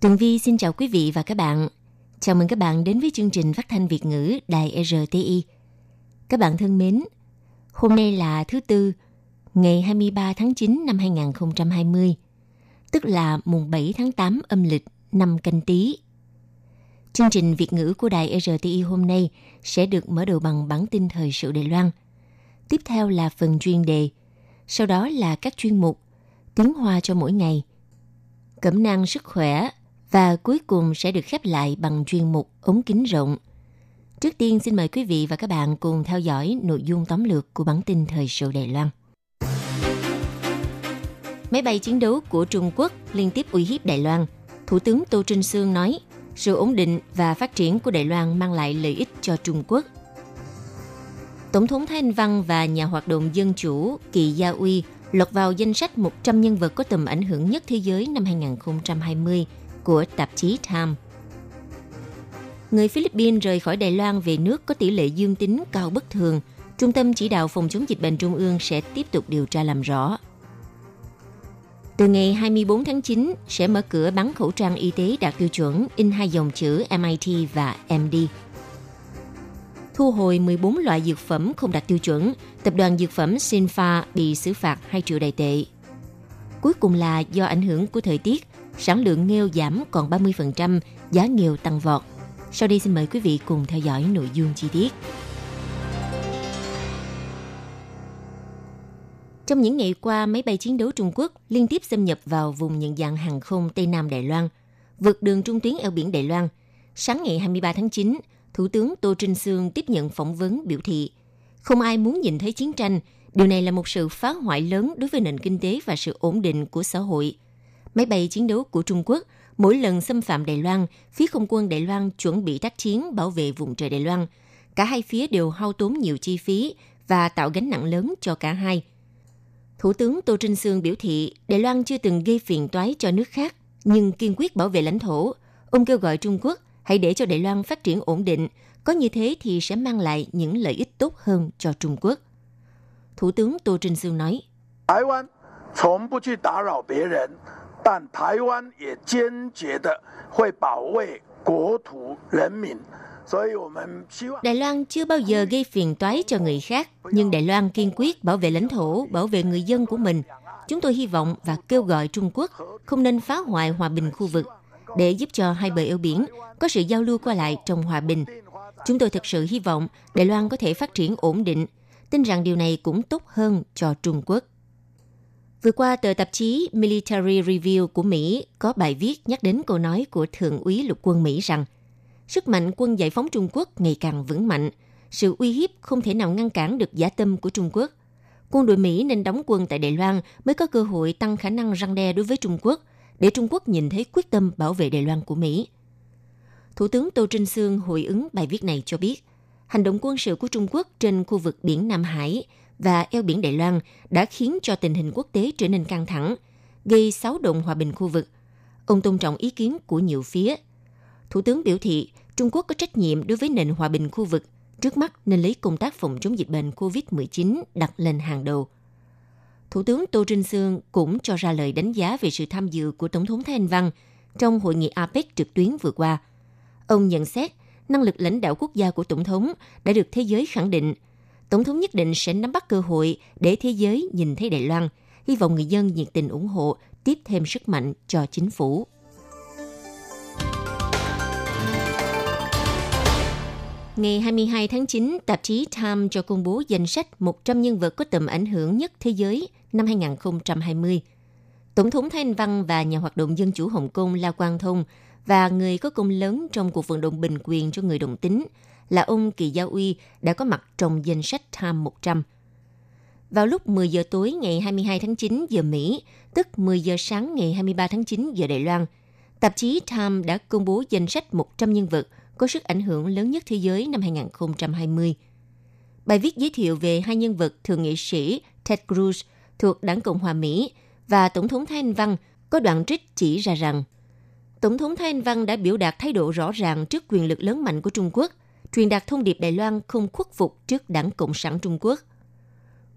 Tường Vi xin chào quý vị và các bạn. Chào mừng các bạn đến với chương trình phát thanh Việt ngữ Đài RTI. Các bạn thân mến, hôm nay là thứ Tư, ngày 23 tháng 9 năm 2020, tức là mùng 7 tháng 8 âm lịch năm canh tí. Chương trình Việt ngữ của Đài RTI hôm nay sẽ được mở đầu bằng bản tin thời sự Đài Loan. Tiếp theo là phần chuyên đề, sau đó là các chuyên mục Tiếng Hoa cho mỗi ngày, Cẩm năng sức khỏe và cuối cùng sẽ được khép lại bằng chuyên mục ống kính rộng. Trước tiên xin mời quý vị và các bạn cùng theo dõi nội dung tóm lược của bản tin thời sự Đài Loan. Máy bay chiến đấu của Trung Quốc liên tiếp uy hiếp Đài Loan. Thủ tướng Tô Trinh Sương nói, sự ổn định và phát triển của Đài Loan mang lại lợi ích cho Trung Quốc. Tổng thống Thái Anh Văn và nhà hoạt động dân chủ Kỳ Gia Uy lọt vào danh sách 100 nhân vật có tầm ảnh hưởng nhất thế giới năm 2020 của tạp chí Time. Người Philippines rời khỏi Đài Loan về nước có tỷ lệ dương tính cao bất thường. Trung tâm chỉ đạo phòng chống dịch bệnh Trung ương sẽ tiếp tục điều tra làm rõ. Từ ngày 24 tháng 9 sẽ mở cửa bán khẩu trang y tế đạt tiêu chuẩn in hai dòng chữ MIT và MD. Thu hồi 14 loại dược phẩm không đạt tiêu chuẩn, tập đoàn dược phẩm Sinpha bị xử phạt 2 triệu đại tệ. Cuối cùng là do ảnh hưởng của thời tiết, sản lượng nghêu giảm còn 30%, giá nghêu tăng vọt. Sau đây xin mời quý vị cùng theo dõi nội dung chi tiết. Trong những ngày qua, máy bay chiến đấu Trung Quốc liên tiếp xâm nhập vào vùng nhận dạng hàng không Tây Nam Đài Loan, vượt đường trung tuyến eo biển Đài Loan. Sáng ngày 23 tháng 9, Thủ tướng Tô Trinh Sương tiếp nhận phỏng vấn biểu thị không ai muốn nhìn thấy chiến tranh, điều này là một sự phá hoại lớn đối với nền kinh tế và sự ổn định của xã hội máy bay chiến đấu của Trung Quốc mỗi lần xâm phạm Đài Loan, phía không quân Đài Loan chuẩn bị tác chiến bảo vệ vùng trời Đài Loan. Cả hai phía đều hao tốn nhiều chi phí và tạo gánh nặng lớn cho cả hai. Thủ tướng Tô Trinh Sương biểu thị Đài Loan chưa từng gây phiền toái cho nước khác, nhưng kiên quyết bảo vệ lãnh thổ. Ông kêu gọi Trung Quốc hãy để cho Đài Loan phát triển ổn định, có như thế thì sẽ mang lại những lợi ích tốt hơn cho Trung Quốc. Thủ tướng Tô Trinh Sương nói, Đài Loan không 但台湾也坚决的会保卫国土人民。所以我们希望 Đài Loan chưa bao giờ gây phiền toái cho người khác, nhưng Đài Loan kiên quyết bảo vệ lãnh thổ, bảo vệ người dân của mình. Chúng tôi hy vọng và kêu gọi Trung Quốc không nên phá hoại hòa bình khu vực để giúp cho hai bờ eo biển có sự giao lưu qua lại trong hòa bình. Chúng tôi thực sự hy vọng Đài Loan có thể phát triển ổn định, tin rằng điều này cũng tốt hơn cho Trung Quốc. Vừa qua, tờ tạp chí Military Review của Mỹ có bài viết nhắc đến câu nói của Thượng úy lục quân Mỹ rằng sức mạnh quân giải phóng Trung Quốc ngày càng vững mạnh, sự uy hiếp không thể nào ngăn cản được giả tâm của Trung Quốc. Quân đội Mỹ nên đóng quân tại Đài Loan mới có cơ hội tăng khả năng răng đe đối với Trung Quốc, để Trung Quốc nhìn thấy quyết tâm bảo vệ Đài Loan của Mỹ. Thủ tướng Tô Trinh Sương hồi ứng bài viết này cho biết, hành động quân sự của Trung Quốc trên khu vực biển Nam Hải và eo biển Đài Loan đã khiến cho tình hình quốc tế trở nên căng thẳng, gây xáo động hòa bình khu vực. Ông tôn trọng ý kiến của nhiều phía. Thủ tướng biểu thị Trung Quốc có trách nhiệm đối với nền hòa bình khu vực, trước mắt nên lấy công tác phòng chống dịch bệnh COVID-19 đặt lên hàng đầu. Thủ tướng Tô Trinh Sương cũng cho ra lời đánh giá về sự tham dự của Tổng thống Thái Anh Văn trong hội nghị APEC trực tuyến vừa qua. Ông nhận xét năng lực lãnh đạo quốc gia của Tổng thống đã được thế giới khẳng định. Tổng thống nhất định sẽ nắm bắt cơ hội để thế giới nhìn thấy Đài Loan, hy vọng người dân nhiệt tình ủng hộ, tiếp thêm sức mạnh cho chính phủ. Ngày 22 tháng 9, tạp chí Time cho công bố danh sách 100 nhân vật có tầm ảnh hưởng nhất thế giới năm 2020. Tổng thống Thái Anh Văn và nhà hoạt động dân chủ Hồng Kông La Quang Thông và người có công lớn trong cuộc vận động bình quyền cho người đồng tính là ông Kỳ Gia Uy đã có mặt trong danh sách Time 100. Vào lúc 10 giờ tối ngày 22 tháng 9 giờ Mỹ, tức 10 giờ sáng ngày 23 tháng 9 giờ Đài Loan, Tạp chí Time đã công bố danh sách 100 nhân vật có sức ảnh hưởng lớn nhất thế giới năm 2020. Bài viết giới thiệu về hai nhân vật thượng nghị sĩ Ted Cruz thuộc Đảng Cộng hòa Mỹ và Tổng thống Thái Anh Văn có đoạn trích chỉ ra rằng Tổng thống Thái Anh Văn đã biểu đạt thái độ rõ ràng trước quyền lực lớn mạnh của Trung Quốc, truyền đạt thông điệp Đài Loan không khuất phục trước Đảng Cộng sản Trung Quốc.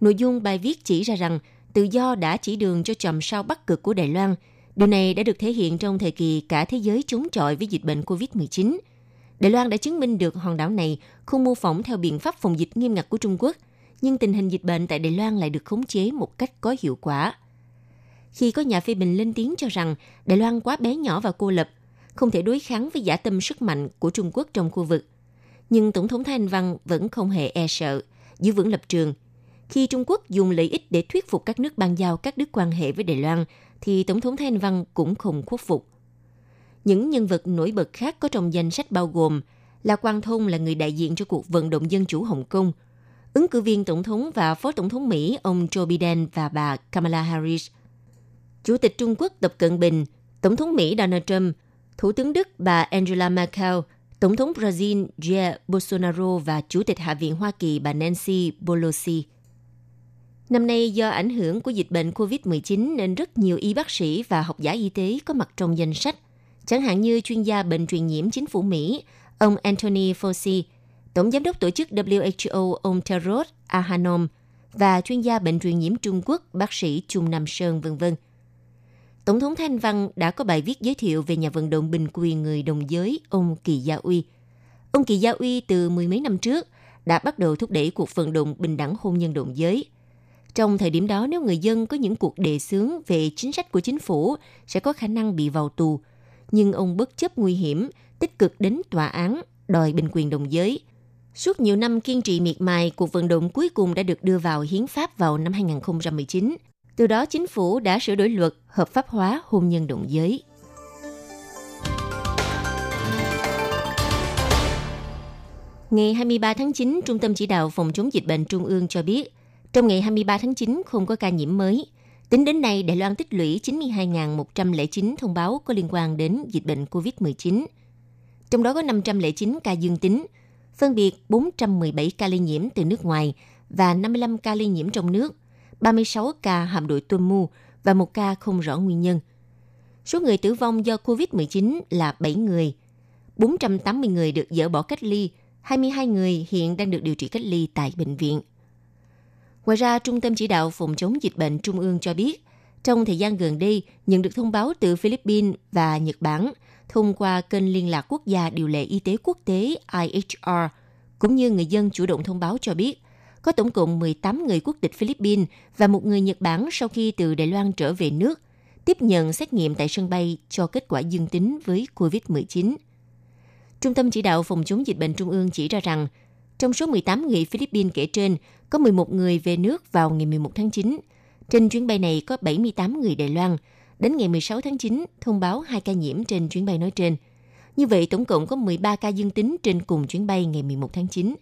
Nội dung bài viết chỉ ra rằng tự do đã chỉ đường cho chòm sao bắc cực của Đài Loan. Điều này đã được thể hiện trong thời kỳ cả thế giới chống chọi với dịch bệnh COVID-19. Đài Loan đã chứng minh được hòn đảo này không mô phỏng theo biện pháp phòng dịch nghiêm ngặt của Trung Quốc, nhưng tình hình dịch bệnh tại Đài Loan lại được khống chế một cách có hiệu quả. Khi có nhà phê bình lên tiếng cho rằng Đài Loan quá bé nhỏ và cô lập, không thể đối kháng với giả tâm sức mạnh của Trung Quốc trong khu vực. Nhưng Tổng thống Thái Anh Văn vẫn không hề e sợ, giữ vững lập trường – khi Trung Quốc dùng lợi ích để thuyết phục các nước ban giao các đức quan hệ với Đài Loan, thì Tổng thống Thái Anh Văn cũng không khuất phục. Những nhân vật nổi bật khác có trong danh sách bao gồm là Quang Thông là người đại diện cho cuộc vận động dân chủ Hồng Kông, ứng cử viên tổng thống và phó tổng thống Mỹ ông Joe Biden và bà Kamala Harris, Chủ tịch Trung Quốc Tập Cận Bình, Tổng thống Mỹ Donald Trump, Thủ tướng Đức bà Angela Merkel, Tổng thống Brazil Jair Bolsonaro và Chủ tịch Hạ viện Hoa Kỳ bà Nancy Pelosi. Năm nay do ảnh hưởng của dịch bệnh COVID-19 nên rất nhiều y bác sĩ và học giả y tế có mặt trong danh sách. Chẳng hạn như chuyên gia bệnh truyền nhiễm chính phủ Mỹ, ông Anthony Fauci, Tổng giám đốc tổ chức WHO ông Tedros Adhanom và chuyên gia bệnh truyền nhiễm Trung Quốc bác sĩ Trung Nam Sơn vân vân Tổng thống Thanh Văn đã có bài viết giới thiệu về nhà vận động bình quyền người đồng giới ông Kỳ Gia Uy. Ông Kỳ Gia Uy từ mười mấy năm trước đã bắt đầu thúc đẩy cuộc vận động bình đẳng hôn nhân đồng giới – trong thời điểm đó, nếu người dân có những cuộc đề xướng về chính sách của chính phủ, sẽ có khả năng bị vào tù. Nhưng ông bất chấp nguy hiểm, tích cực đến tòa án, đòi bình quyền đồng giới. Suốt nhiều năm kiên trì miệt mài, cuộc vận động cuối cùng đã được đưa vào hiến pháp vào năm 2019. Từ đó, chính phủ đã sửa đổi luật hợp pháp hóa hôn nhân đồng giới. Ngày 23 tháng 9, Trung tâm Chỉ đạo Phòng chống dịch bệnh Trung ương cho biết, trong ngày 23 tháng 9 không có ca nhiễm mới. Tính đến nay, Đài Loan tích lũy 92.109 thông báo có liên quan đến dịch bệnh COVID-19. Trong đó có 509 ca dương tính, phân biệt 417 ca lây nhiễm từ nước ngoài và 55 ca lây nhiễm trong nước, 36 ca hạm đội tuân mu và một ca không rõ nguyên nhân. Số người tử vong do COVID-19 là 7 người. 480 người được dỡ bỏ cách ly, 22 người hiện đang được điều trị cách ly tại bệnh viện. Ngoài ra, Trung tâm Chỉ đạo Phòng chống dịch bệnh Trung ương cho biết, trong thời gian gần đây, nhận được thông báo từ Philippines và Nhật Bản thông qua kênh liên lạc quốc gia điều lệ y tế quốc tế IHR, cũng như người dân chủ động thông báo cho biết, có tổng cộng 18 người quốc tịch Philippines và một người Nhật Bản sau khi từ Đài Loan trở về nước, tiếp nhận xét nghiệm tại sân bay cho kết quả dương tính với COVID-19. Trung tâm chỉ đạo phòng chống dịch bệnh Trung ương chỉ ra rằng, trong số 18 người Philippines kể trên, có 11 người về nước vào ngày 11 tháng 9. Trên chuyến bay này có 78 người Đài Loan. Đến ngày 16 tháng 9, thông báo 2 ca nhiễm trên chuyến bay nói trên. Như vậy, tổng cộng có 13 ca dương tính trên cùng chuyến bay ngày 11 tháng 9.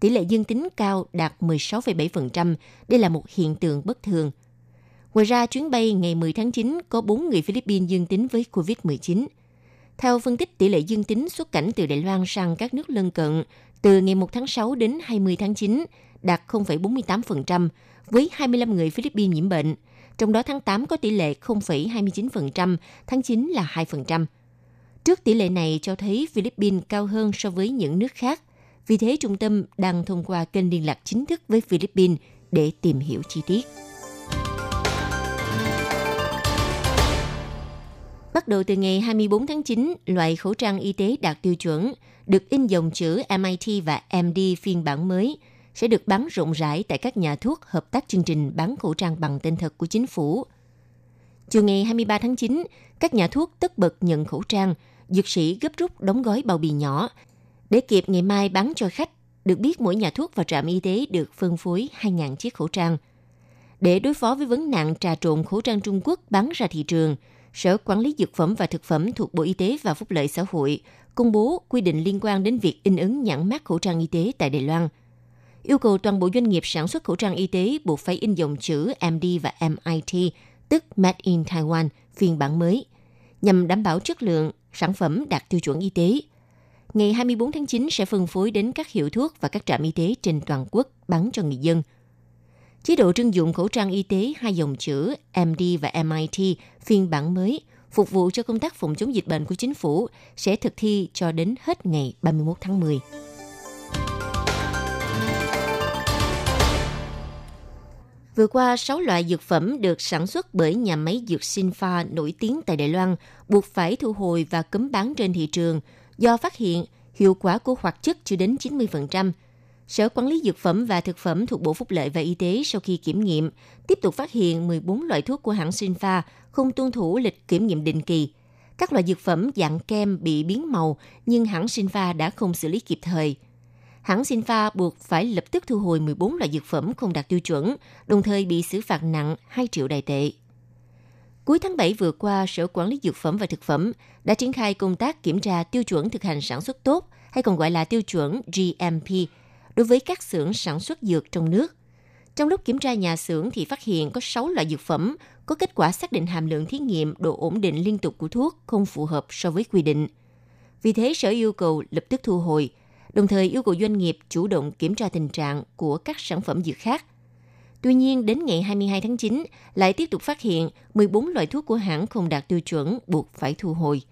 Tỷ lệ dương tính cao đạt 16,7%. Đây là một hiện tượng bất thường. Ngoài ra, chuyến bay ngày 10 tháng 9 có 4 người Philippines dương tính với COVID-19. Theo phân tích tỷ lệ dương tính xuất cảnh từ Đài Loan sang các nước lân cận từ ngày 1 tháng 6 đến 20 tháng 9 đạt 0,48%, với 25 người Philippines nhiễm bệnh. Trong đó tháng 8 có tỷ lệ 0,29%, tháng 9 là 2%. Trước tỷ lệ này cho thấy Philippines cao hơn so với những nước khác. Vì thế, trung tâm đang thông qua kênh liên lạc chính thức với Philippines để tìm hiểu chi tiết. Bắt đầu từ ngày 24 tháng 9, loại khẩu trang y tế đạt tiêu chuẩn được in dòng chữ MIT và MD phiên bản mới sẽ được bán rộng rãi tại các nhà thuốc hợp tác chương trình bán khẩu trang bằng tên thật của chính phủ. Chiều ngày 23 tháng 9, các nhà thuốc tất bật nhận khẩu trang, dược sĩ gấp rút đóng gói bao bì nhỏ để kịp ngày mai bán cho khách. Được biết mỗi nhà thuốc và trạm y tế được phân phối 2.000 chiếc khẩu trang. Để đối phó với vấn nạn trà trộn khẩu trang Trung Quốc bán ra thị trường, Sở Quản lý Dược phẩm và Thực phẩm thuộc Bộ Y tế và Phúc lợi xã hội công bố quy định liên quan đến việc in ấn nhãn mát khẩu trang y tế tại Đài Loan. Yêu cầu toàn bộ doanh nghiệp sản xuất khẩu trang y tế buộc phải in dòng chữ MD và MIT, tức Made in Taiwan, phiên bản mới. nhằm đảm bảo chất lượng sản phẩm đạt tiêu chuẩn y tế. Ngày 24 tháng 9 sẽ phân phối đến các hiệu thuốc và các trạm y tế trên toàn quốc bán cho người dân. Chế độ trưng dụng khẩu trang y tế hai dòng chữ MD và MIT phiên bản mới phục vụ cho công tác phòng chống dịch bệnh của chính phủ sẽ thực thi cho đến hết ngày 31 tháng 10. Vừa qua, 6 loại dược phẩm được sản xuất bởi nhà máy dược Sinfa nổi tiếng tại Đài Loan buộc phải thu hồi và cấm bán trên thị trường do phát hiện hiệu quả của hoạt chất chưa đến 90%. Sở Quản lý Dược phẩm và Thực phẩm thuộc Bộ Phúc lợi và Y tế sau khi kiểm nghiệm, tiếp tục phát hiện 14 loại thuốc của hãng Sinfa không tuân thủ lịch kiểm nghiệm định kỳ. Các loại dược phẩm dạng kem bị biến màu nhưng hãng Sinfa đã không xử lý kịp thời – hãng Sinfa buộc phải lập tức thu hồi 14 loại dược phẩm không đạt tiêu chuẩn, đồng thời bị xử phạt nặng 2 triệu đài tệ. Cuối tháng 7 vừa qua, Sở Quản lý Dược phẩm và Thực phẩm đã triển khai công tác kiểm tra tiêu chuẩn thực hành sản xuất tốt, hay còn gọi là tiêu chuẩn GMP, đối với các xưởng sản xuất dược trong nước. Trong lúc kiểm tra nhà xưởng thì phát hiện có 6 loại dược phẩm có kết quả xác định hàm lượng thí nghiệm độ ổn định liên tục của thuốc không phù hợp so với quy định. Vì thế, Sở yêu cầu lập tức thu hồi, đồng thời yêu cầu doanh nghiệp chủ động kiểm tra tình trạng của các sản phẩm dược khác. Tuy nhiên, đến ngày 22 tháng 9, lại tiếp tục phát hiện 14 loại thuốc của hãng không đạt tiêu chuẩn buộc phải thu hồi.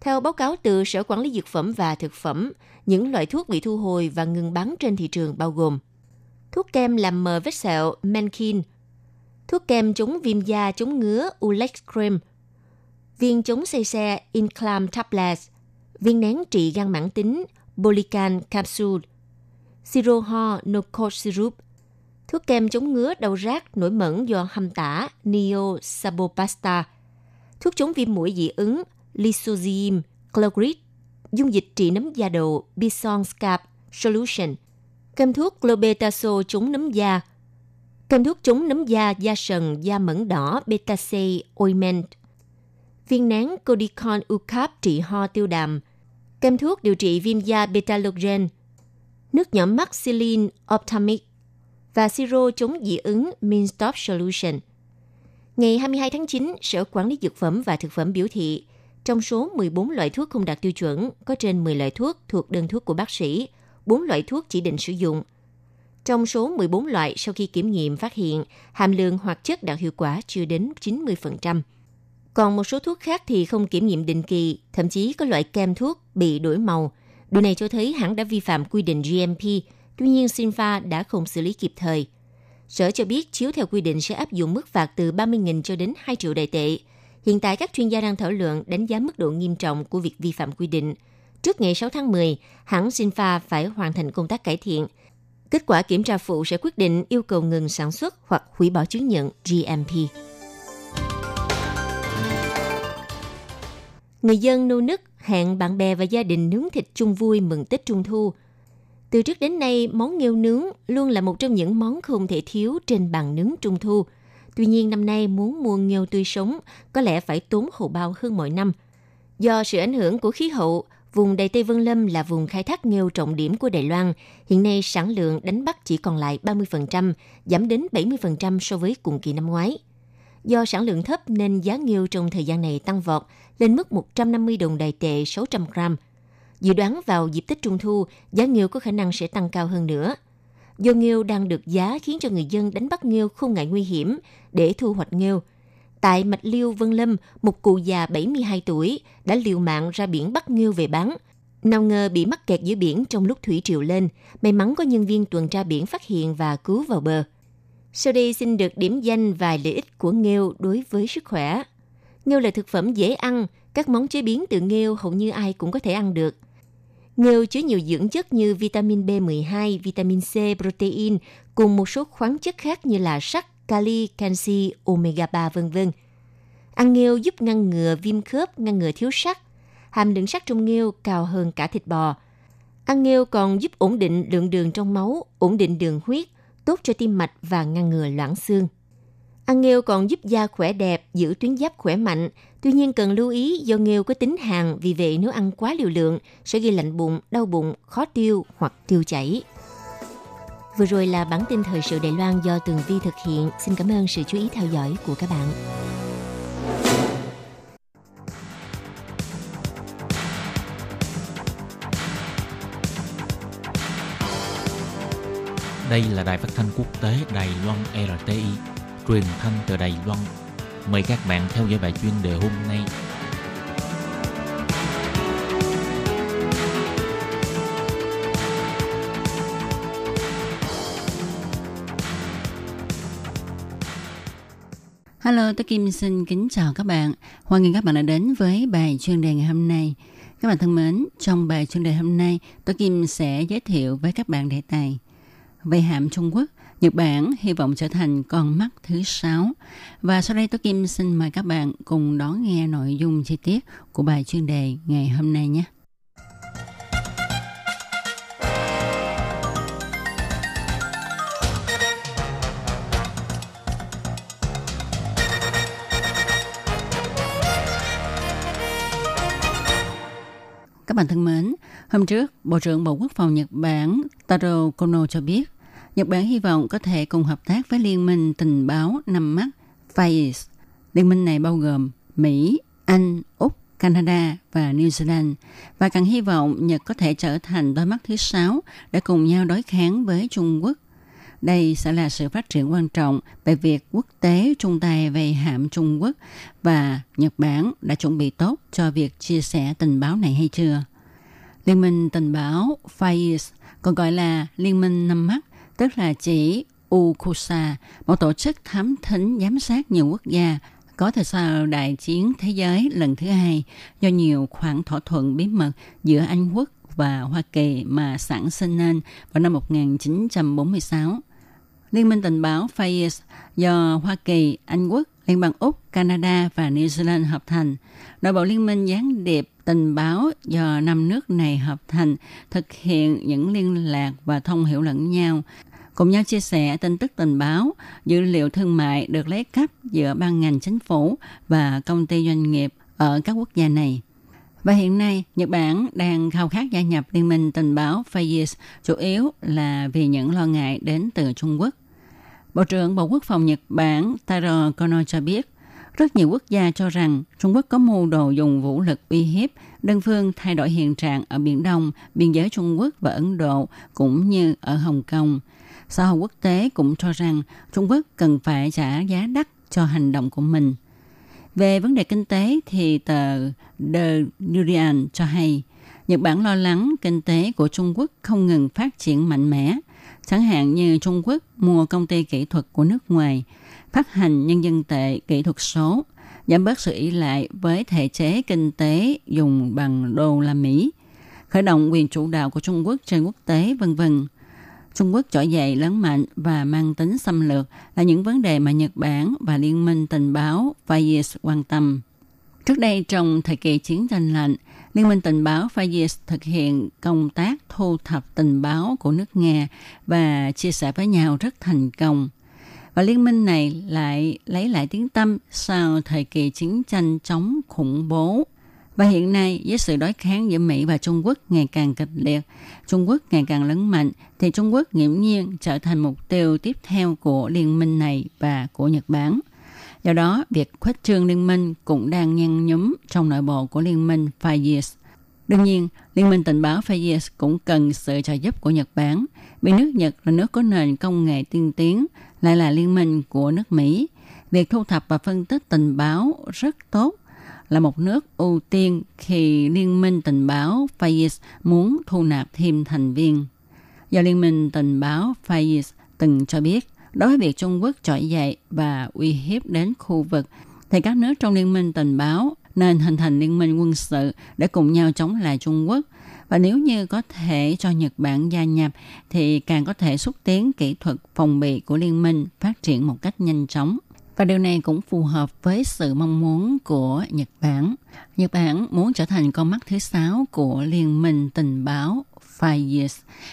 Theo báo cáo từ Sở Quản lý Dược phẩm và Thực phẩm, những loại thuốc bị thu hồi và ngừng bán trên thị trường bao gồm thuốc kem làm mờ vết sẹo Menkin, thuốc kem chống viêm da chống ngứa Ulex Cream, viên chống xây xe Inclam Tablets, viên nén trị gan mãn tính Bolican Capsule, siro ho Nocort Syrup, thuốc kem chống ngứa đau rát nổi mẩn do hâm tả Neo Sabopasta, thuốc chống viêm mũi dị ứng Lysozyme Clogrid, dung dịch trị nấm da đầu Bison Scalp Solution, kem thuốc Clobetasol chống nấm da, kem thuốc chống nấm da da sần da mẩn đỏ Beta Ointment, viên nén Codicon Ucap trị ho tiêu đàm – kem thuốc điều trị viêm da Betalogen, nước nhỏ mắt Celine optamic và siro chống dị ứng Minstop Solution. Ngày 22 tháng 9, Sở Quản lý Dược phẩm và Thực phẩm biểu thị, trong số 14 loại thuốc không đạt tiêu chuẩn, có trên 10 loại thuốc thuộc đơn thuốc của bác sĩ, 4 loại thuốc chỉ định sử dụng. Trong số 14 loại sau khi kiểm nghiệm phát hiện, hàm lượng hoạt chất đạt hiệu quả chưa đến 90%. Còn một số thuốc khác thì không kiểm nghiệm định kỳ, thậm chí có loại kem thuốc bị đổi màu. Điều này cho thấy hãng đã vi phạm quy định GMP, tuy nhiên Sinfa đã không xử lý kịp thời. Sở cho biết chiếu theo quy định sẽ áp dụng mức phạt từ 30.000 cho đến 2 triệu đại tệ. Hiện tại các chuyên gia đang thảo luận đánh giá mức độ nghiêm trọng của việc vi phạm quy định. Trước ngày 6 tháng 10, hãng Sinfa phải hoàn thành công tác cải thiện. Kết quả kiểm tra phụ sẽ quyết định yêu cầu ngừng sản xuất hoặc hủy bỏ chứng nhận GMP. Người dân nô nức hẹn bạn bè và gia đình nướng thịt chung vui mừng Tết Trung Thu. Từ trước đến nay, món nghêu nướng luôn là một trong những món không thể thiếu trên bàn nướng Trung Thu. Tuy nhiên năm nay muốn mua nghêu tươi sống có lẽ phải tốn hầu bao hơn mọi năm. Do sự ảnh hưởng của khí hậu, vùng Đại Tây Vân Lâm là vùng khai thác nghêu trọng điểm của Đài Loan. Hiện nay sản lượng đánh bắt chỉ còn lại 30%, giảm đến 70% so với cùng kỳ năm ngoái. Do sản lượng thấp nên giá nghêu trong thời gian này tăng vọt lên mức 150 đồng đài tệ 600 gram. Dự đoán vào dịp Tết Trung Thu, giá nghêu có khả năng sẽ tăng cao hơn nữa. Do nghêu đang được giá khiến cho người dân đánh bắt nghêu không ngại nguy hiểm để thu hoạch nghêu. Tại Mạch Liêu Vân Lâm, một cụ già 72 tuổi đã liều mạng ra biển bắt nghêu về bán. Nào ngờ bị mắc kẹt giữa biển trong lúc thủy triều lên, may mắn có nhân viên tuần tra biển phát hiện và cứu vào bờ. Sau đây xin được điểm danh vài lợi ích của nghêu đối với sức khỏe. Nghêu là thực phẩm dễ ăn, các món chế biến từ nghêu hầu như ai cũng có thể ăn được. Nghêu chứa nhiều dưỡng chất như vitamin B12, vitamin C, protein cùng một số khoáng chất khác như là sắt, kali, canxi, omega 3 vân vân. Ăn nghêu giúp ngăn ngừa viêm khớp, ngăn ngừa thiếu sắt. Hàm lượng sắt trong nghêu cao hơn cả thịt bò. Ăn nghêu còn giúp ổn định lượng đường trong máu, ổn định đường huyết, tốt cho tim mạch và ngăn ngừa loãng xương. Ăn nghêu còn giúp da khỏe đẹp, giữ tuyến giáp khỏe mạnh. Tuy nhiên cần lưu ý do nghêu có tính hàng, vì vậy nếu ăn quá liều lượng sẽ gây lạnh bụng, đau bụng, khó tiêu hoặc tiêu chảy. Vừa rồi là bản tin thời sự Đài Loan do Tường Vi thực hiện. Xin cảm ơn sự chú ý theo dõi của các bạn. Đây là đài phát thanh quốc tế Đài Loan RTI, truyền thanh từ Đài Loan Mời các bạn theo dõi bài chuyên đề hôm nay. Hello, tôi Kim xin kính chào các bạn. Hoan nghênh các bạn đã đến với bài chuyên đề ngày hôm nay. Các bạn thân mến, trong bài chuyên đề hôm nay, tôi Kim sẽ giới thiệu với các bạn đề tài về hạm Trung Quốc, Nhật Bản hy vọng trở thành con mắt thứ sáu. Và sau đây tôi Kim xin mời các bạn cùng đón nghe nội dung chi tiết của bài chuyên đề ngày hôm nay nhé. Các bạn thân mến, hôm trước, Bộ trưởng Bộ Quốc phòng Nhật Bản Taro Kono cho biết, Nhật Bản hy vọng có thể cùng hợp tác với Liên minh tình báo năm mắt FACE. Liên minh này bao gồm Mỹ, Anh, Úc, Canada và New Zealand và càng hy vọng Nhật có thể trở thành đôi mắt thứ sáu để cùng nhau đối kháng với Trung Quốc. Đây sẽ là sự phát triển quan trọng về việc quốc tế chung tay về hạm Trung Quốc và Nhật Bản đã chuẩn bị tốt cho việc chia sẻ tình báo này hay chưa. Liên minh tình báo FAIS còn gọi là Liên minh năm mắt, tức là chỉ UKUSA, một tổ chức thám thính giám sát nhiều quốc gia có thời sau đại chiến thế giới lần thứ hai do nhiều khoản thỏa thuận bí mật giữa Anh quốc và Hoa Kỳ mà sản sinh nên vào năm 1946. Liên minh tình báo FAIS do Hoa Kỳ, Anh quốc, Liên bang Úc, Canada và New Zealand hợp thành. Nội bộ liên minh gián điệp tình báo do năm nước này hợp thành thực hiện những liên lạc và thông hiểu lẫn nhau cùng nhau chia sẻ tin tức tình báo, dữ liệu thương mại được lấy cắp giữa ban ngành chính phủ và công ty doanh nghiệp ở các quốc gia này. Và hiện nay, Nhật Bản đang khao khát gia nhập Liên minh tình báo FAIS chủ yếu là vì những lo ngại đến từ Trung Quốc. Bộ trưởng Bộ Quốc phòng Nhật Bản Taro Kono cho biết, rất nhiều quốc gia cho rằng Trung Quốc có mưu đồ dùng vũ lực uy hiếp đơn phương thay đổi hiện trạng ở Biển Đông, biên giới Trung Quốc và Ấn Độ cũng như ở Hồng Kông. Xã hội quốc tế cũng cho rằng Trung Quốc cần phải trả giá đắt cho hành động của mình. Về vấn đề kinh tế thì tờ The Durian cho hay Nhật Bản lo lắng kinh tế của Trung Quốc không ngừng phát triển mạnh mẽ – Chẳng hạn như Trung Quốc mua công ty kỹ thuật của nước ngoài, phát hành nhân dân tệ kỹ thuật số, giảm bớt sự ý lại với thể chế kinh tế dùng bằng đô la Mỹ, khởi động quyền chủ đạo của Trung Quốc trên quốc tế, vân vân. Trung Quốc trỗi dậy lớn mạnh và mang tính xâm lược là những vấn đề mà Nhật Bản và Liên minh tình báo Fayez quan tâm. Trước đây, trong thời kỳ chiến tranh lạnh, Liên minh tình báo Fayez thực hiện công tác thu thập tình báo của nước Nga và chia sẻ với nhau rất thành công. Và liên minh này lại lấy lại tiếng tâm sau thời kỳ chiến tranh chống khủng bố. Và hiện nay, với sự đối kháng giữa Mỹ và Trung Quốc ngày càng kịch liệt, Trung Quốc ngày càng lớn mạnh, thì Trung Quốc nghiễm nhiên trở thành mục tiêu tiếp theo của liên minh này và của Nhật Bản – Do đó, việc khuếch trương liên minh cũng đang nhăn nhúm trong nội bộ của liên minh FAIS. Đương nhiên, Liên minh tình báo FAIS cũng cần sự trợ giúp của Nhật Bản, vì nước Nhật là nước có nền công nghệ tiên tiến, lại là liên minh của nước Mỹ. Việc thu thập và phân tích tình báo rất tốt, là một nước ưu tiên khi Liên minh tình báo FAIS muốn thu nạp thêm thành viên. Do Liên minh tình báo FAIS từng cho biết, Đối với việc Trung Quốc trỗi dậy và uy hiếp đến khu vực, thì các nước trong liên minh tình báo nên hình thành liên minh quân sự để cùng nhau chống lại Trung Quốc. Và nếu như có thể cho Nhật Bản gia nhập thì càng có thể xúc tiến kỹ thuật phòng bị của liên minh phát triển một cách nhanh chóng. Và điều này cũng phù hợp với sự mong muốn của Nhật Bản. Nhật Bản muốn trở thành con mắt thứ sáu của Liên minh tình báo five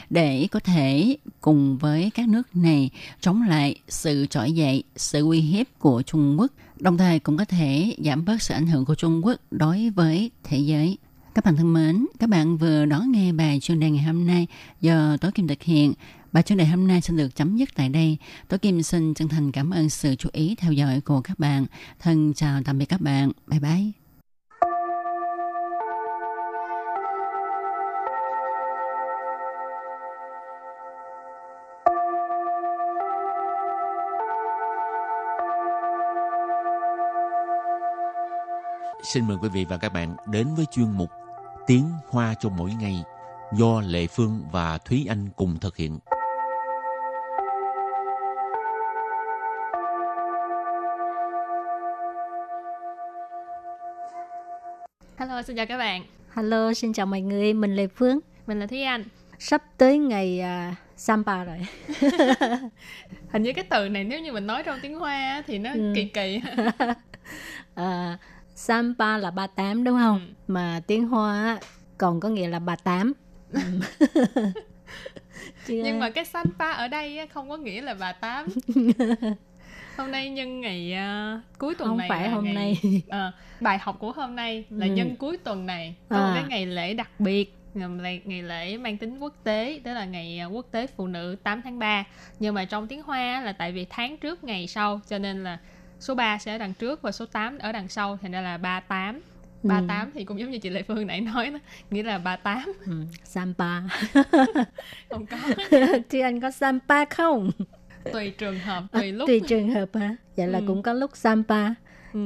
để có thể cùng với các nước này chống lại sự trỗi dậy, sự uy hiếp của Trung Quốc, đồng thời cũng có thể giảm bớt sự ảnh hưởng của Trung Quốc đối với thế giới. Các bạn thân mến, các bạn vừa đón nghe bài chuyên đề ngày hôm nay do Tối Kim thực hiện. Bài chuyên đề hôm nay xin được chấm dứt tại đây. Tố Kim xin chân thành cảm ơn sự chú ý, theo dõi của các bạn. Thân chào tạm biệt các bạn. Bye bye. Xin mời quý vị và các bạn đến với chuyên mục Tiếng Hoa cho mỗi ngày do Lệ Phương và Thúy Anh cùng thực hiện. Hello, xin chào các bạn. Hello, xin chào mọi người, mình Lê Phương. Mình là Thúy Anh. Sắp tới ngày uh, Sampa rồi. Hình như cái từ này nếu như mình nói trong tiếng Hoa thì nó ừ. kỳ kỳ. uh, Sampa là 38 đúng không? Ừ. Mà tiếng Hoa còn có nghĩa là 38. Ừ. Nhưng mà cái Sampa ở đây không có nghĩa là bà tám. Hôm nay nhân ngày uh, cuối tuần không này phải hôm ngày, nay uh, bài học của hôm nay là ừ. nhân cuối tuần này có à. một cái ngày lễ đặc biệt ngày, ngày lễ mang tính quốc tế tức là ngày quốc tế phụ nữ 8 tháng 3 nhưng mà trong tiếng Hoa là tại vì tháng trước ngày sau cho nên là số 3 sẽ ở đằng trước và số 8 ở đằng sau thành ra là 38 38 ừ. thì cũng giống như chị Lệ Phương nãy nói đó nghĩa là 38 ừ. Sampa không có thì anh có Sampa không tùy trường hợp tùy lúc tùy trường hợp hả vậy là ừ. cũng có lúc Sampa ừ.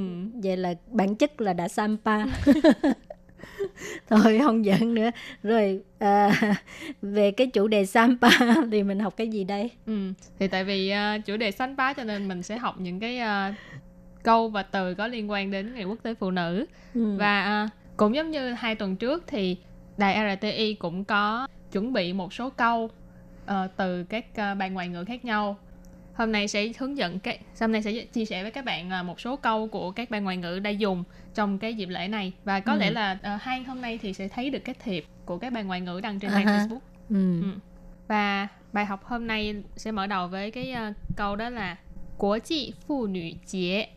vậy là bản chất là đã Sampa thôi không giận nữa rồi à, về cái chủ đề Sampa thì mình học cái gì đây ừ. thì tại vì uh, chủ đề Sampa cho nên mình sẽ học những cái uh, câu và từ có liên quan đến ngày quốc tế phụ nữ ừ. và uh, cũng giống như hai tuần trước thì đài RTI cũng có chuẩn bị một số câu uh, từ các uh, bài ngoại ngữ khác nhau hôm nay sẽ hướng dẫn cái hôm nay sẽ chia sẻ với các bạn uh, một số câu của các bài ngoại ngữ đã dùng trong cái dịp lễ này và có ừ. lẽ là uh, hai hôm nay thì sẽ thấy được cái thiệp của các bài ngoại ngữ đăng trên trang uh-huh. Facebook ừ. Ừ. và bài học hôm nay sẽ mở đầu với cái uh, câu đó là Quốc trị phụ nữ chế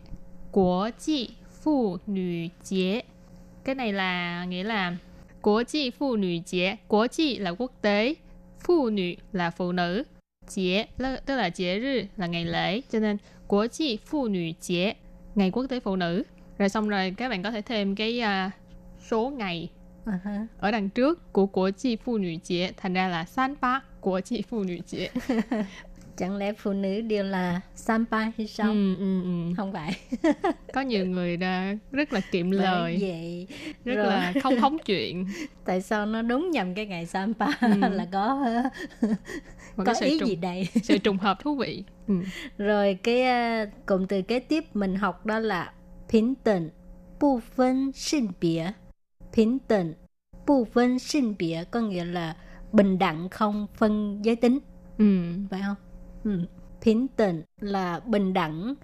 Quốc trị phụ nữ chế cái này là nghĩa là Quốc trị phụ nữ chế Quốc trị là quốc tế phụ nữ là phụ nữ. Chế tức là chế rư là ngày lễ. Cho nên quốc trị phụ nữ chế ngày quốc tế phụ nữ. Rồi xong rồi các bạn có thể thêm cái uh, số ngày uh-huh. ở đằng trước của quốc trị phụ nữ chế thành ra là san ba quốc trị phụ nữ chế chẳng lẽ phụ nữ đều là sampai hay sao ừ, ừ, ừ. không phải có nhiều người đã rất là kiệm lời vậy rất rồi. là không hóng chuyện tại sao nó đúng nhầm cái ngày sampa ừ. là có Mà có ý trùng, gì đây sự trùng hợp thú vị ừ. rồi cái ờ, uh, cụm từ kế tiếp mình học đó là bình tĩnh bu phân sinh bỉa bình tĩnh bu phân sinh bỉa có nghĩa là bình đẳng không phân giới tính ừ. phải không ừ. Bình 等 là bình đẳng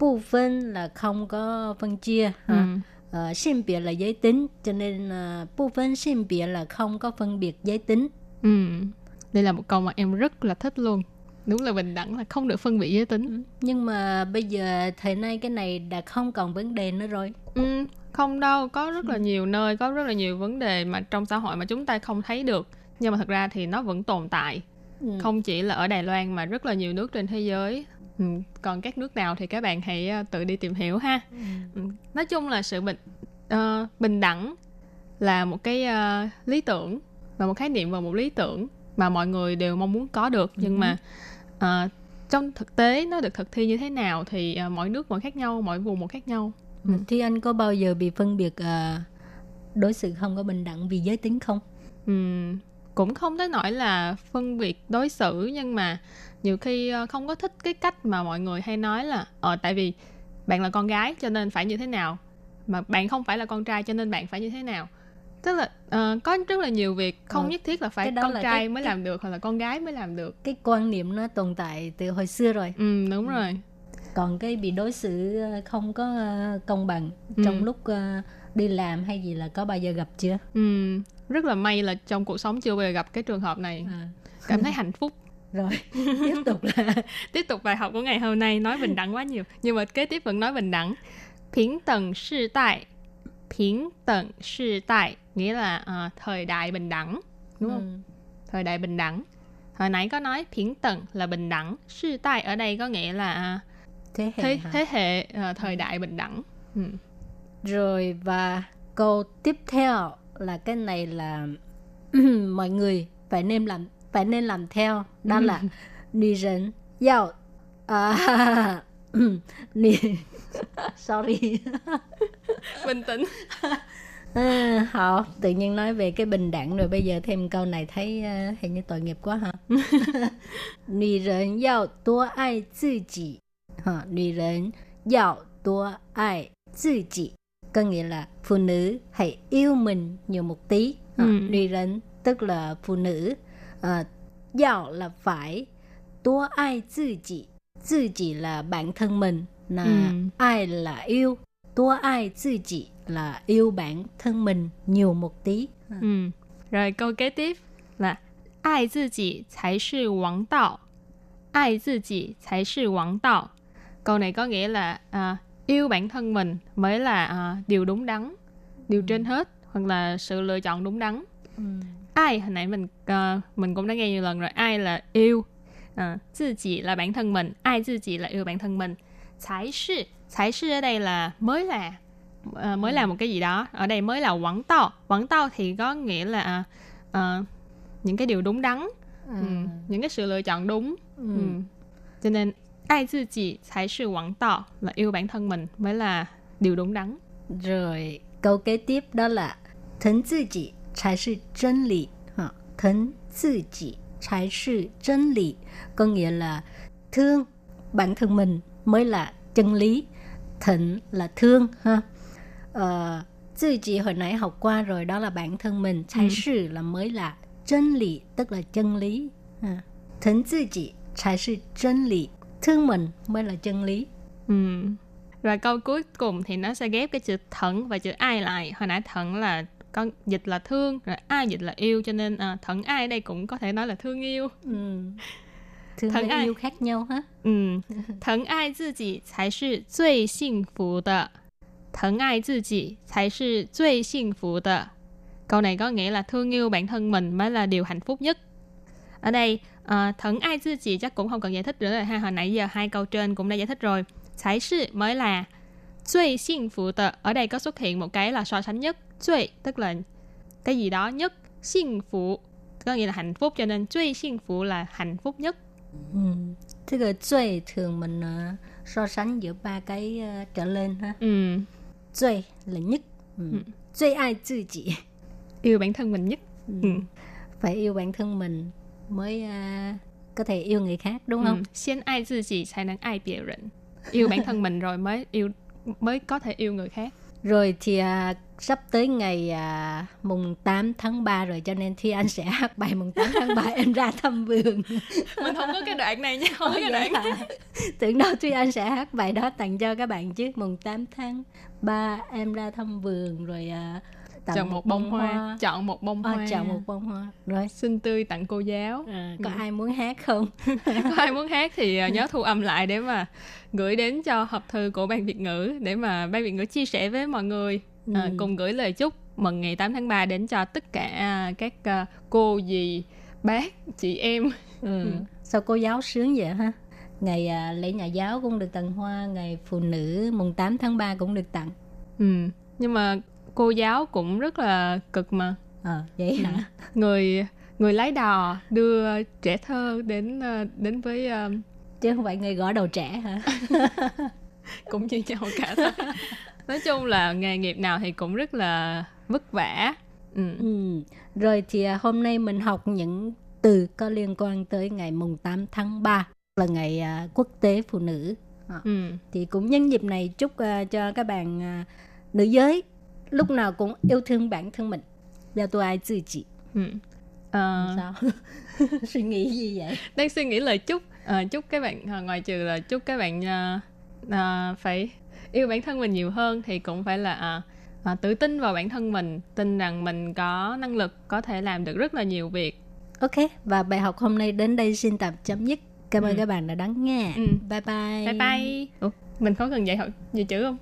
bu phân là không có phân chia ha. Ừ. Sinh biệt là giới tính cho nên uh, phân sinh biệt là không có phân biệt giới tính ừ. đây là một câu mà em rất là thích luôn đúng là bình đẳng là không được phân biệt giới tính ừ. nhưng mà bây giờ thời nay cái này đã không còn vấn đề nữa rồi ừ, không đâu có rất là nhiều nơi có rất là nhiều vấn đề mà trong xã hội mà chúng ta không thấy được nhưng mà thật ra thì nó vẫn tồn tại ừ. không chỉ là ở Đài Loan mà rất là nhiều nước trên thế giới ừ. còn các nước nào thì các bạn hãy ờ, tự đi tìm hiểu ha ừ. Ừ. nói chung là sự bình uh, bình đẳng là một cái uh, lý tưởng và một khái niệm và một lý tưởng mà mọi người đều mong muốn có được nhưng ừ. mà uh, trong thực tế nó được thực thi như thế nào thì uh, mỗi nước mỗi khác nhau mỗi vùng một khác nhau ừ. thì anh có bao giờ bị phân biệt uh, đối xử không có bình đẳng vì giới tính không ừ, cũng không tới nỗi là phân biệt đối xử nhưng mà nhiều khi ờ, không có thích cái cách mà mọi người hay nói là ờ tại vì bạn là con gái cho nên phải như thế nào mà bạn không phải là con trai cho nên bạn phải như thế nào. Tức là uh, có rất là nhiều việc không ờ, nhất thiết là phải con là trai cái, mới cái, làm được hoặc là con gái mới làm được. cái quan niệm nó tồn tại từ hồi xưa rồi. Ừ đúng ừ. rồi. Còn cái bị đối xử không có công bằng ừ. trong lúc uh, đi làm hay gì là có bao giờ gặp chưa? Ừ rất là may là trong cuộc sống chưa bao giờ gặp cái trường hợp này. À. cảm thấy hạnh phúc. Rồi tiếp tục là tiếp tục bài học của ngày hôm nay nói bình đẳng quá nhiều. Nhưng mà kế tiếp vẫn nói bình đẳng. Phiến tầng sư tại Phiến tầng sư tại nghĩa là uh, thời đại bình đẳng đúng không? Ừ. thời đại bình đẳng. Hồi nãy có nói phiến tầng là bình đẳng sư tại ở đây có nghĩa là uh, thế hệ thế, thế hệ uh, thời đại bình đẳng. Ừ. rồi và câu tiếp theo là cái này là mọi người phải nên làm phải nên làm theo đó là nữ人要啊，你 sorry bình tĩnh À, họ tự nhiên nói về cái bình đẳng rồi bây giờ thêm câu này thấy uh, hình như tội nghiệp quá hả? Nữ人要多爱自己. Ha, nữ人要多爱自己 có nghĩa là phụ nữ hãy yêu mình nhiều một tí. Ha, Ừ. Nữ人 tức là phụ nữ. Uh, Yào là phải.多爱自己. Tự chỉ là bản thân mình. Là Ừ. ai là yêu. 多爱自己 là yêu bản thân mình nhiều một tí. ừ. rồi câu kế tiếp là ai tự己才是王道ai tự己才是王道câu này có nghĩa là à, yêu bản thân mình mới là à, điều đúng đắn điều trên hết hoặc là sự lựa chọn đúng đắn. Ai hồi nãy mình ờ, mình cũng đã nghe nhiều lần rồi ai là yêu à, tự chỉ là bản thân mình ai tự chỉ là yêu bản thân mình? Thái sư thái sư ở đây là mới là ờ, mới là một cái gì đó. Ở đây mới là quảng tao. Quảng tao thì có nghĩa là à, ờ, những cái điều đúng đắn. Ừ, những cái sự lựa chọn đúng. Ừ. cho nên ai tự chỉ thái sự quảng tỏ là yêu bản thân mình mới là điều đúng đắn. Rồi, câu kế tiếp đó là thân tự chỉ thái sự chân lý. Thân tự chỉ thái sự chân lý. Có nghĩa là thương bản thân mình mới là chân lý. Thịnh là thương ha. Ờ, tự chỉ hồi nãy học qua rồi đó là bản thân mình. Thái ừ. sự là mới là chân lý, tức là chân lý. Ha. Tự chỉ thái Thương mình mới là chân lý. Ừ. Và câu cuối cùng thì nó sẽ ghép cái chữ thận và chữ ai lại. Hồi nãy thận là con dịch là thương, rồi ai dịch là yêu cho nên à, thận ai ở đây cũng có thể nói là thương yêu. Ừ. Thương Thân và ai? yêu khác nhau ha. Ừ. Thận ai tự己才是最幸福的。疼爱自己才是最幸福的。Câu này có nghĩa là thương yêu bản thân mình mới là điều hạnh phúc nhất. Ở đây, Ờ, à, thẫn ai tư chỉ chắc cũng không cần giải thích nữa rồi ha. Hồi nãy giờ hai câu trên cũng đã giải thích rồi. Thái sự mới là Duy xin phụ tờ ở đây có xuất hiện một cái là so sánh nhất. Duy tức là cái gì đó nhất. Xin phụ có nghĩa là hạnh phúc cho nên Duy xin phụ là hạnh phúc nhất. Ừ. Thế cái Duy thường mình ờ, so sánh giữa ba cái ờ, trở lên ha. Ừ. Là nhất. Ừ. ừ. Ai tự chỉ Yêu bản thân mình nhất. Ừ. ừ. Phải yêu bản thân mình mới ờ, có thể yêu người khác đúng không? Ừ. 先爱自己才能爱别人. Yêu bản thân mình rồi mới yêu mới có thể yêu người khác. Rồi thì à, sắp tới ngày à, mùng 8 tháng 3 rồi cho nên Thi Anh sẽ hát bài mùng 8 tháng 3 em ra thăm vườn. Mình không có cái đoạn này nha, không có cái đoạn này. Tưởng đâu Thi Anh sẽ hát bài đó tặng cho các bạn chứ mùng 8 tháng 3 em ra thăm vườn rồi à, tặng Chọn một bông hoa, chọn một bông À, hoa. chọn một bông hoa. Rồi Xinh tươi tặng cô giáo. à, có ai muốn hát không? có ai muốn hát thì à, nhớ thu âm lại để mà gửi đến cho hộp thư của ban Việt ngữ để mà ban Việt ngữ chia sẻ với mọi người à, Ừ. cùng gửi lời chúc mừng ngày 8 tháng 3 đến cho tất cả à, các à, cô dì bác chị em Ừ. Sao cô giáo sướng vậy ha? Ngày à, lễ nhà giáo cũng được tặng hoa, ngày phụ nữ mùng 8 tháng 3 cũng được tặng. ừ. nhưng mà cô giáo cũng rất là cực mà Ờ, vậy hả? người người lái đò đưa trẻ thơ đến à, đến với à, Chứ không phải người gõ đầu trẻ hả? cũng như nhau cả thôi nói chung là nghề nghiệp nào thì cũng rất là vất vả ừ. Ừ. Rồi thì à, hôm nay mình học những từ có liên quan tới ngày mùng 8 tháng 3 là ngày à, quốc tế phụ nữ. Ừ. Thì cũng nhân dịp này chúc à, cho các bạn à, nữ giới lúc nào cũng yêu thương bản thân mình. Giao tôi ai tự chỉ. Ừ. Ờ, Sao? Suy nghĩ gì vậy? đang suy nghĩ lời chúc Ờ, chúc các bạn ờ, ngoài trừ là chúc các bạn ờ, ờ, phải yêu bản thân mình nhiều hơn thì cũng phải là ờ, ờ, tự tin vào bản thân mình tin rằng mình có năng lực có thể làm được rất là nhiều việc Ok, và bài học hôm nay đến đây xin tạm chấm dứt. Cảm ơn Ừ. các bạn đã lắng nghe. Ừ. Bye bye. bye bye Ủa, mình có cần dạy học gì chữ không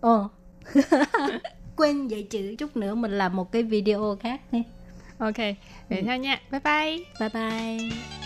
Ồ. Quên dạy chữ chút nữa mình làm một cái video khác nha. ok vậy thôi nha bye bye Bye bye.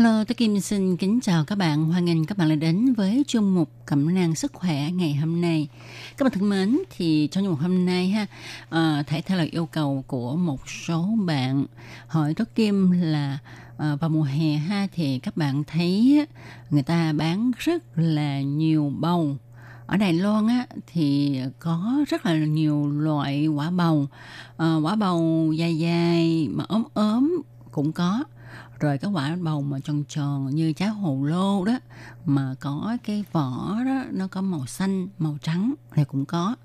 Hello, tôi Kim xin kính chào các bạn. Hoan nghênh các bạn đã đến với chương mục Cẩm nang sức khỏe ngày hôm nay. Các bạn thân mến, thì trong chương mục hôm nay ha, uh, thể theo lời yêu cầu của một số bạn hỏi tôi Kim là uh, vào mùa hè ha thì các bạn thấy người ta bán rất là nhiều bầu ở Đài Loan á thì có rất là nhiều loại quả bầu à, quả bầu dài dài mà ốm ốm cũng có rồi cái quả bầu mà tròn tròn như trái hồ lô đó, mà có cái vỏ đó, nó có màu xanh, màu trắng thì cũng có.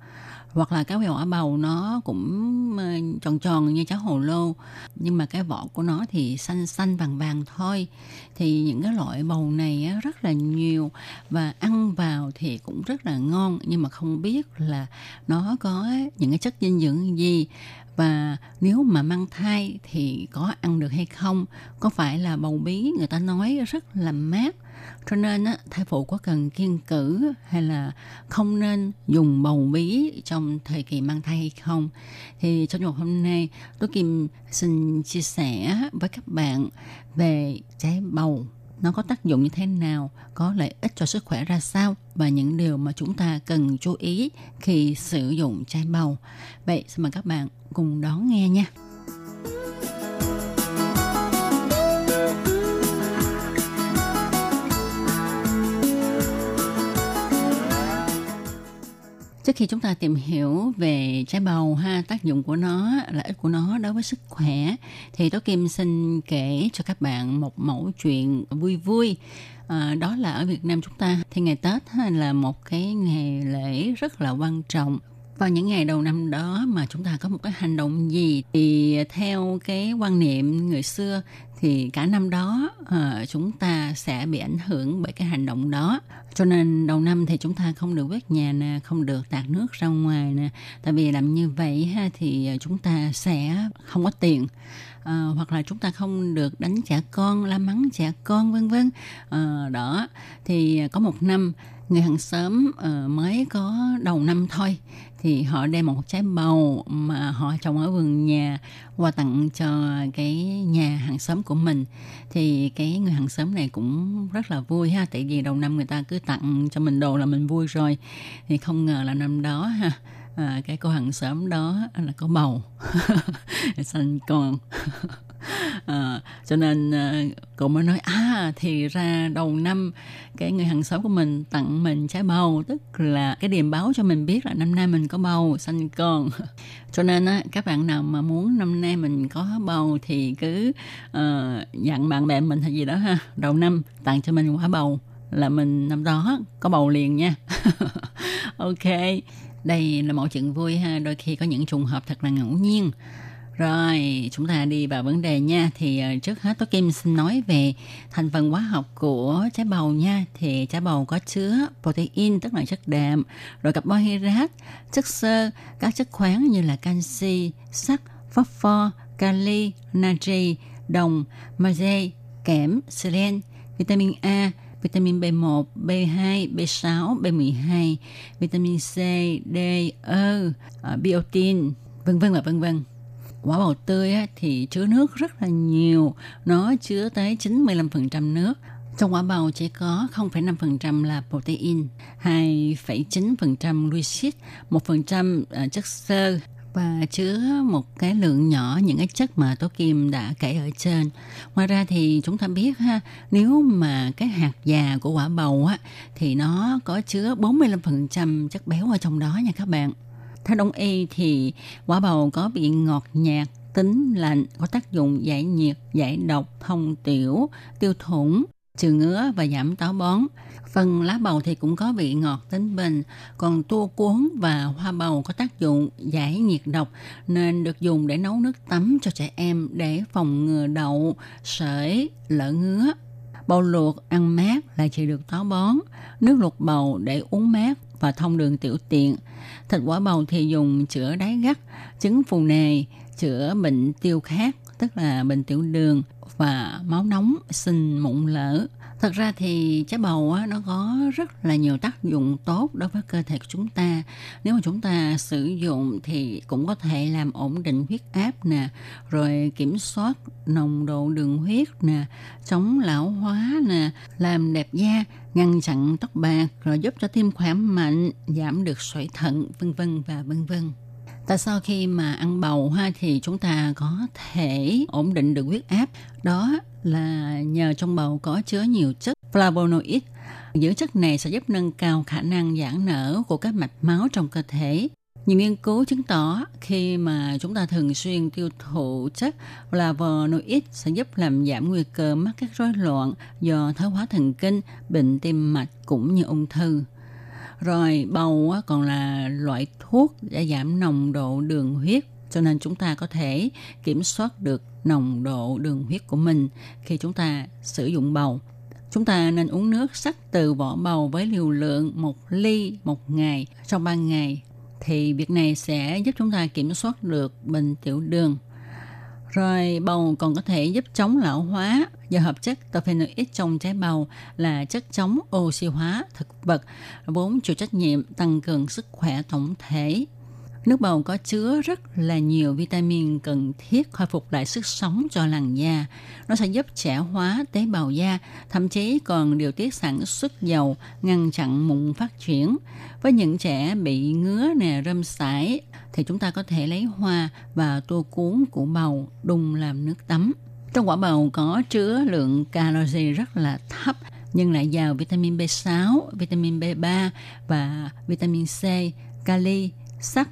Hoặc là cái quả bầu nó cũng ờ, tròn tròn như trái hồ lô, nhưng mà cái vỏ của nó thì xanh xanh vàng vàng thôi. Thì những cái loại bầu này rất là nhiều và ăn vào thì cũng rất là ngon nhưng mà không biết là nó có những cái chất dinh dưỡng gì. Và nếu mà mang thai thì có ăn được hay không? Có phải là bầu bí người ta nói rất là mát cho nên á, thai phụ có cần kiên cử hay là không nên dùng bầu bí trong thời kỳ mang thai hay không? Thì trong một hôm nay tôi kim xin chia sẻ với các bạn về trái bầu nó có tác dụng như thế nào, có lợi ích cho sức khỏe ra sao và những điều mà chúng ta cần chú ý khi sử dụng chai bầu. Vậy xin mời các bạn cùng đón nghe nha. Trước khi chúng ta tìm hiểu về trái bầu ha, tác dụng của nó, lợi ích của nó đối với sức khỏe thì Tố Kim xin kể cho các bạn một mẫu chuyện vui vui. À, đó là ở Việt Nam chúng ta thì ngày Tết ha, là một cái ngày lễ rất là quan trọng vào những ngày đầu năm đó mà chúng ta có một cái hành động gì thì theo cái quan niệm người xưa thì cả năm đó uh, chúng ta sẽ bị ảnh hưởng bởi cái hành động đó. Cho nên đầu năm thì chúng ta không được quét nhà nè không được tạt nước ra ngoài nè. Tại vì làm như vậy ha thì ờ, chúng ta sẽ không có tiền. À, hoặc là chúng ta không được đánh trẻ con la mắng trẻ con vân vân. À, đó thì có một năm người hàng xóm uh, mới có đầu năm thôi thì họ đem một trái bầu mà họ trồng ở vườn nhà qua tặng cho cái nhà hàng xóm của mình. Thì cái người hàng xóm này cũng rất là vui ha tại vì đầu năm người ta cứ tặng cho mình đồ là mình vui rồi. Thì không ngờ là năm đó ha à, cái cô hàng xóm đó là có bầu. Xanh con. à, cho nên à, cậu mới nói à thì ra đầu năm cái người hàng xóm của mình tặng mình trái bầu tức là cái điềm báo cho mình biết là năm nay mình có bầu sinh con. Cho nên á các bạn nào mà muốn năm nay mình có bầu thì cứ uh, dặn bạn bè mình hay gì đó ha đầu năm tặng cho mình quả bầu là mình năm đó có bầu liền nha. Ok đây là một chuyện vui ha đôi khi có những trùng hợp thật là ngẫu nhiên rồi, chúng ta đi vào vấn đề nha. Thì ờ, trước hết tôi Kim xin nói về thành phần hóa học của trái bầu nha. Thì trái bầu có chứa protein, tức là chất đạm, rồi carbohydrate, chất xơ, các chất khoáng như là canxi, sắt, phosphor, kali, natri, đồng, magie, kẽm, selen, vitamin A, vitamin B1, B2, B6, B12, vitamin C, D, E, ờ, biotin, vân vân và vân vân quả bầu tươi á, thì chứa nước rất là nhiều nó chứa tới 95% nước trong quả bầu chỉ có 0,5% là protein, 2,9% glucid, 1% chất xơ và chứa một cái lượng nhỏ những cái chất mà Tố Kim đã kể ở trên. Ngoài ra thì chúng ta biết ha, nếu mà cái hạt già của quả bầu á thì nó có chứa 45% chất béo ở trong đó nha các bạn. Theo đông y thì quả bầu có vị ngọt nhạt, tính lạnh, có tác dụng giải nhiệt, giải độc, thông tiểu, tiêu thủng, trừ ngứa và giảm táo bón. Phần lá bầu thì cũng có vị ngọt tính bình, còn tua cuốn và hoa bầu có tác dụng giải nhiệt độc nên được dùng để nấu nước tắm cho trẻ em để phòng ngừa đậu, sởi, lở ngứa. Bầu luộc ăn mát là chỉ được táo bón, nước luộc bầu để uống mát và thông đường tiểu tiện. Thịt quả bầu thì dùng chữa đáy gắt, trứng phù nề, chữa bệnh tiêu khát, tức là bệnh tiểu đường và máu nóng, sinh mụn lở Thật ra thì trái bầu á, nó có rất là nhiều tác dụng tốt đối với cơ thể của chúng ta. Nếu mà chúng ta sử dụng thì cũng có thể làm ổn định huyết áp nè, rồi kiểm soát nồng độ đường huyết nè, chống lão hóa nè, làm đẹp da, ngăn chặn tóc bạc, rồi giúp cho tim khỏe mạnh, giảm được sỏi thận, vân vân và vân vân. Tại sao khi mà ăn bầu ha thì chúng ta có thể ổn định được huyết áp? Đó là nhờ trong bầu có chứa nhiều chất flavonoid. Những chất này sẽ giúp nâng cao khả năng giãn nở của các mạch máu trong cơ thể. Nhiều nghiên cứu chứng tỏ khi mà chúng ta thường xuyên tiêu thụ chất flavonoid sẽ giúp làm giảm nguy cơ mắc các rối loạn do thoái hóa thần kinh, bệnh tim mạch cũng như ung thư. Rồi, bầu còn là loại thuốc để giảm nồng độ đường huyết, cho nên chúng ta có thể kiểm soát được nồng độ đường huyết của mình khi chúng ta sử dụng bầu. Chúng ta nên uống nước sắc từ vỏ bầu với liều lượng một ly một ngày trong 3 ngày thì việc này sẽ giúp chúng ta kiểm soát được bệnh tiểu đường. Rồi bầu còn có thể giúp chống lão hóa do hợp chất terpenoid trong trái bầu là chất chống oxy hóa thực vật vốn chịu trách nhiệm tăng cường sức khỏe tổng thể. Nước bầu có chứa rất là nhiều vitamin cần thiết khôi phục lại sức sống cho làn da. Nó sẽ giúp trẻ hóa tế bào da, thậm chí còn điều tiết sản xuất dầu, ngăn chặn mụn phát triển. Với những trẻ bị ngứa nè, rơm sải thì chúng ta có thể lấy hoa và tua cuốn của bầu đun làm nước tắm. Trong quả bầu có chứa lượng calori rất là thấp nhưng lại giàu vitamin B6, vitamin B3 và vitamin C, kali, sắt.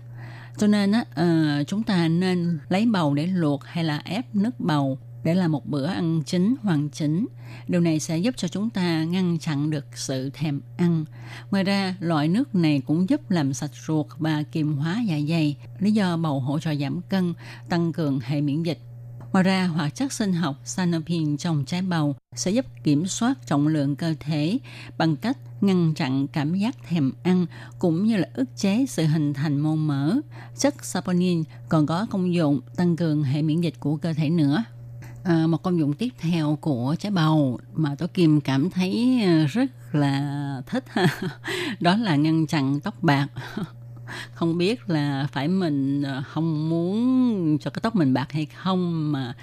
Cho nên á, uh, chúng ta nên lấy bầu để luộc hay là ép nước bầu để làm một bữa ăn chính hoàn chỉnh. Điều này sẽ giúp cho chúng ta ngăn chặn được sự thèm ăn. Ngoài ra, loại nước này cũng giúp làm sạch ruột và kiềm hóa dạ dày. Lý do bầu hỗ trợ giảm cân, tăng cường hệ miễn dịch. Ngoài ra, hoạt chất sinh học sanopin trong trái bầu sẽ giúp kiểm soát trọng lượng cơ thể bằng cách ngăn chặn cảm giác thèm ăn cũng như là ức chế sự hình thành mô mỡ. Chất saponin còn có công dụng tăng cường hệ miễn dịch của cơ thể nữa. À, một công dụng tiếp theo của trái bầu mà tôi Kim cảm thấy à, rất là thích đó là ngăn chặn tóc bạc không biết là phải mình à, không muốn cho cái tóc mình bạc hay không mà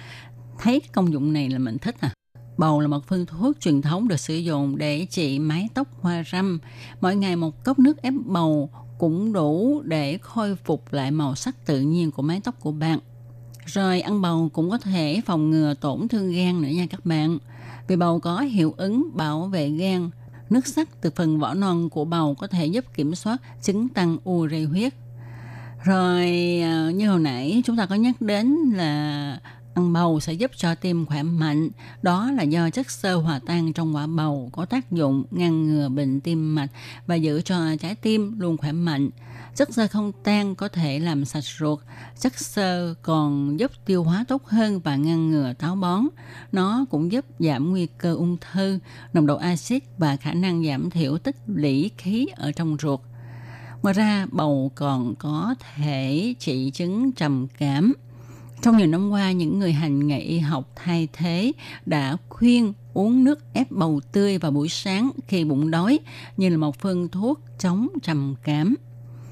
thấy cái công dụng này là mình thích à Bầu là một phương thuốc truyền thống được sử dụng để trị mái tóc hoa râm. Mỗi ngày một cốc nước ép bầu cũng đủ để khôi phục lại màu sắc tự nhiên của mái tóc của bạn. Rồi ăn bầu cũng có thể phòng ngừa tổn thương gan nữa nha các bạn. Vì bầu có hiệu ứng bảo vệ gan. Nước sắt từ phần vỏ non của bầu có thể giúp kiểm soát chứng tăng ure huyết. Rồi à, như hồi nãy chúng ta có nhắc đến là ăn bầu sẽ giúp cho tim khỏe mạnh. Đó là do chất xơ hòa tan trong quả bầu có tác dụng ngăn ngừa bệnh tim mạch và giữ cho trái tim luôn khỏe mạnh. Chất xơ không tan có thể làm sạch ruột. Chất xơ còn giúp tiêu hóa tốt hơn và ngăn ngừa táo bón. Nó cũng giúp giảm nguy cơ ung thư, nồng độ axit và khả năng giảm thiểu tích lũy khí ở trong ruột. Ngoài ra, bầu còn có thể trị chứng trầm cảm. Trong nhiều năm qua, những người hành nghề y học thay thế đã khuyên uống nước ép bầu tươi vào buổi sáng khi bụng đói như là một phương thuốc chống trầm cảm.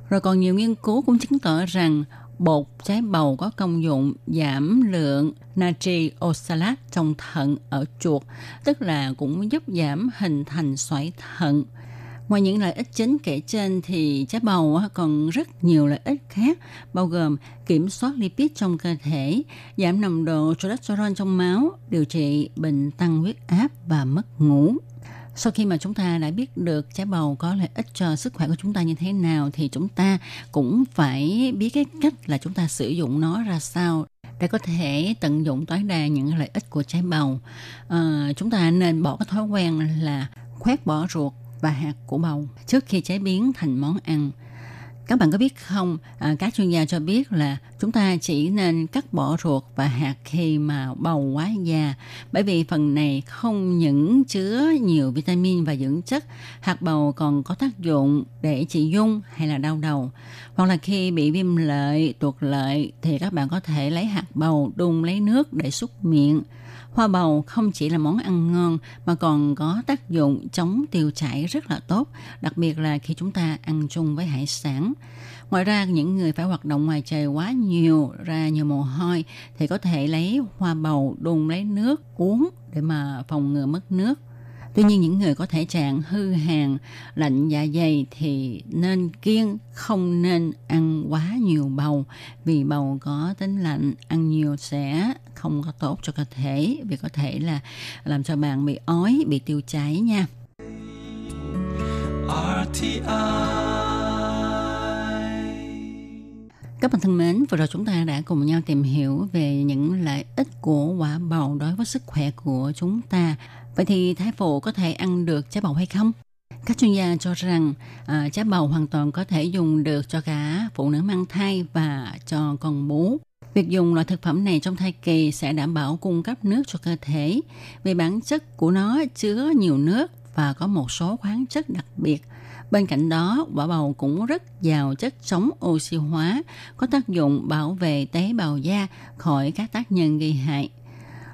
Rồi còn nhiều nghiên cứu cũng chứng tỏ rằng bột trái bầu có công dụng giảm lượng natri oxalat trong thận ở chuột, tức là cũng giúp giảm hình thành xoáy thận. Ngoài những lợi ích chính kể trên thì trái bầu còn rất nhiều lợi ích khác, bao gồm kiểm soát lipid trong cơ thể, giảm nồng độ cholesterol trong máu, điều trị bệnh tăng huyết áp và mất ngủ. Sau khi mà chúng ta đã biết được trái bầu có lợi ích cho sức khỏe của chúng ta như thế nào thì chúng ta cũng phải biết cái cách là chúng ta sử dụng nó ra sao để có thể tận dụng tối đa những lợi ích của trái bầu. À, chúng ta nên bỏ cái thói quen là khoét bỏ ruột và hạt của bầu trước khi chế biến thành món ăn. Các bạn có biết không, à, các chuyên gia cho biết là chúng ta chỉ nên cắt bỏ ruột và hạt khi mà bầu quá già, bởi vì phần này không những chứa nhiều vitamin và dưỡng chất, hạt bầu còn có tác dụng để trị dung hay là đau đầu. Hoặc là khi bị viêm lợi, tuột lợi thì các bạn có thể lấy hạt bầu đun lấy nước để súc miệng. Hoa bầu không chỉ là món ăn ngon mà còn có tác dụng chống tiêu chảy rất là tốt, đặc biệt là khi chúng ta ăn chung với hải sản. Ngoài ra, những người phải hoạt động ngoài trời quá nhiều, ra nhiều mồ hôi thì có thể lấy hoa bầu đun lấy nước uống để mà phòng ngừa mất nước. Tuy nhiên những người có thể trạng hư hàn, lạnh dạ dày thì nên kiêng không nên ăn quá nhiều bầu vì bầu có tính lạnh, ăn nhiều sẽ không có tốt cho cơ thể vì có thể là làm cho bạn bị ói, bị tiêu chảy nha. Các bạn thân mến, vừa rồi chúng ta đã cùng nhau tìm hiểu về những lợi ích của quả bầu đối với sức khỏe của chúng ta. Vậy thì thai phụ có thể ăn được trái bầu hay không? Các chuyên gia cho rằng à, trái bầu hoàn toàn có thể dùng được cho cả phụ nữ mang thai và cho con bú. Việc dùng loại thực phẩm này trong thai kỳ sẽ đảm bảo cung cấp nước cho cơ thể vì bản chất của nó chứa nhiều nước và có một số khoáng chất đặc biệt. Bên cạnh đó, quả bầu cũng rất giàu chất chống oxy hóa, có tác dụng bảo vệ tế bào da khỏi các tác nhân gây hại.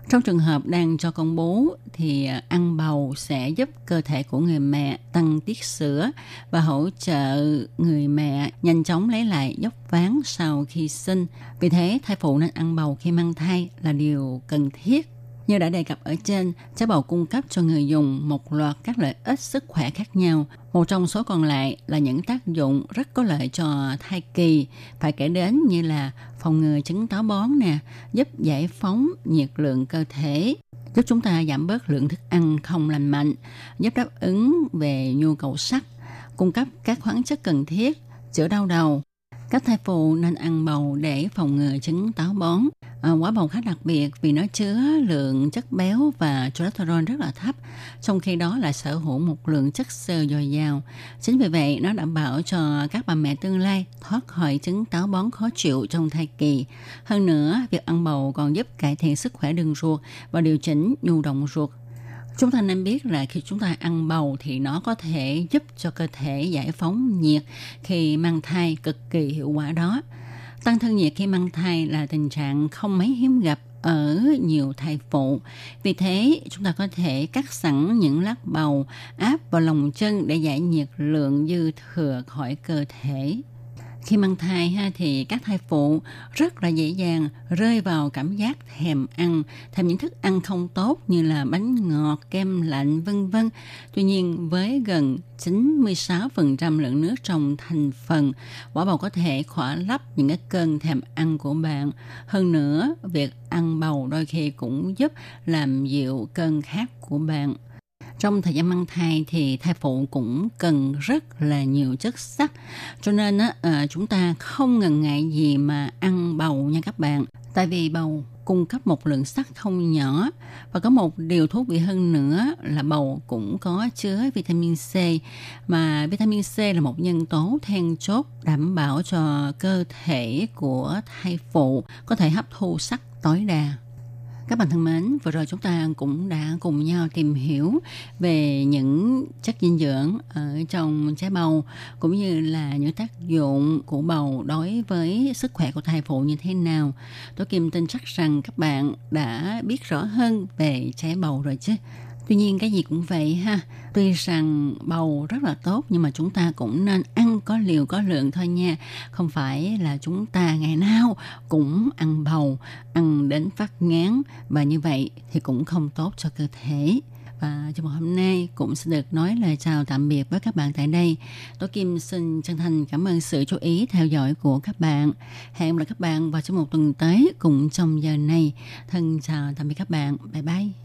Trong trường hợp đang cho con bú thì à, ăn bầu sẽ giúp cơ thể của người mẹ tăng tiết sữa và hỗ trợ người mẹ nhanh chóng lấy lại dốc ván sau khi sinh. Vì thế, thai phụ nên ăn bầu khi mang thai là điều cần thiết như đã đề cập ở trên, trái bầu cung cấp cho người dùng một loạt các lợi ích sức khỏe khác nhau. Một trong số còn lại là những tác dụng rất có lợi cho thai kỳ, phải kể đến như là phòng ngừa chứng táo bón nè, giúp giải phóng nhiệt lượng cơ thể, giúp chúng ta giảm bớt lượng thức ăn không lành mạnh, giúp đáp ứng về nhu cầu sắt, cung cấp các khoáng chất cần thiết, chữa đau đầu, các thai phụ nên ăn bầu để phòng ngừa chứng táo bón. À, quả bầu khá đặc biệt vì nó chứa lượng chất béo và cholesterol rất là thấp, trong khi đó là sở hữu một lượng chất xơ dồi dào. Chính vì vậy, nó đảm bảo cho các bà mẹ tương lai thoát khỏi chứng táo bón khó chịu trong thai kỳ. Hơn nữa, việc ăn bầu còn giúp cải thiện sức khỏe đường ruột và điều chỉnh nhu động ruột Chúng ta nên biết là khi chúng ta ăn bầu thì nó có thể giúp cho cơ thể giải phóng nhiệt khi mang thai cực kỳ hiệu quả đó. Tăng thân nhiệt khi mang thai là tình trạng không mấy hiếm gặp ở nhiều thai phụ. Vì thế, chúng ta có thể cắt sẵn những lát bầu áp vào lòng chân để giải nhiệt lượng dư thừa khỏi cơ thể khi mang thai ha thì các thai phụ rất là dễ dàng rơi vào cảm giác thèm ăn, thèm những thức ăn không tốt như là bánh ngọt, kem lạnh vân vân. Tuy nhiên với gần 96% lượng nước trong thành phần, quả bầu có thể khỏa lấp những cái cơn thèm ăn của bạn. Hơn nữa, việc ăn bầu đôi khi cũng giúp làm dịu cơn khát của bạn trong thời gian mang thai thì thai phụ cũng cần rất là nhiều chất sắt cho nên á, à, chúng ta không ngần ngại gì mà ăn bầu nha các bạn. Tại vì bầu cung cấp một lượng sắt không nhỏ. Và có một điều thú vị hơn nữa là bầu cũng có chứa vitamin C. Mà vitamin C là một nhân tố then chốt đảm bảo cho cơ thể của thai phụ có thể hấp thu sắt tối đa các bạn thân mến, vừa rồi chúng ta cũng đã cùng nhau tìm hiểu về những chất dinh dưỡng ở trong trái bầu cũng như là những tác dụng của bầu đối với sức khỏe của thai phụ như thế nào. Tôi Kim tin chắc rằng các bạn đã biết rõ hơn về trái bầu rồi chứ. Tuy nhiên cái gì cũng vậy ha. Tuy rằng bầu rất là tốt nhưng mà chúng ta cũng nên ăn có liều có lượng thôi nha. Không phải là chúng ta ngày nào cũng ăn bầu, ăn đến phát ngán và như vậy thì cũng không tốt cho cơ thể. Và trong hôm nay cũng xin được nói lời chào tạm biệt với các bạn tại đây. Tôi Kim xin chân thành cảm ơn sự chú ý theo dõi của các bạn. Hẹn gặp lại các bạn vào trong một tuần tới cùng trong giờ này. Thân chào tạm biệt các bạn. Bye bye.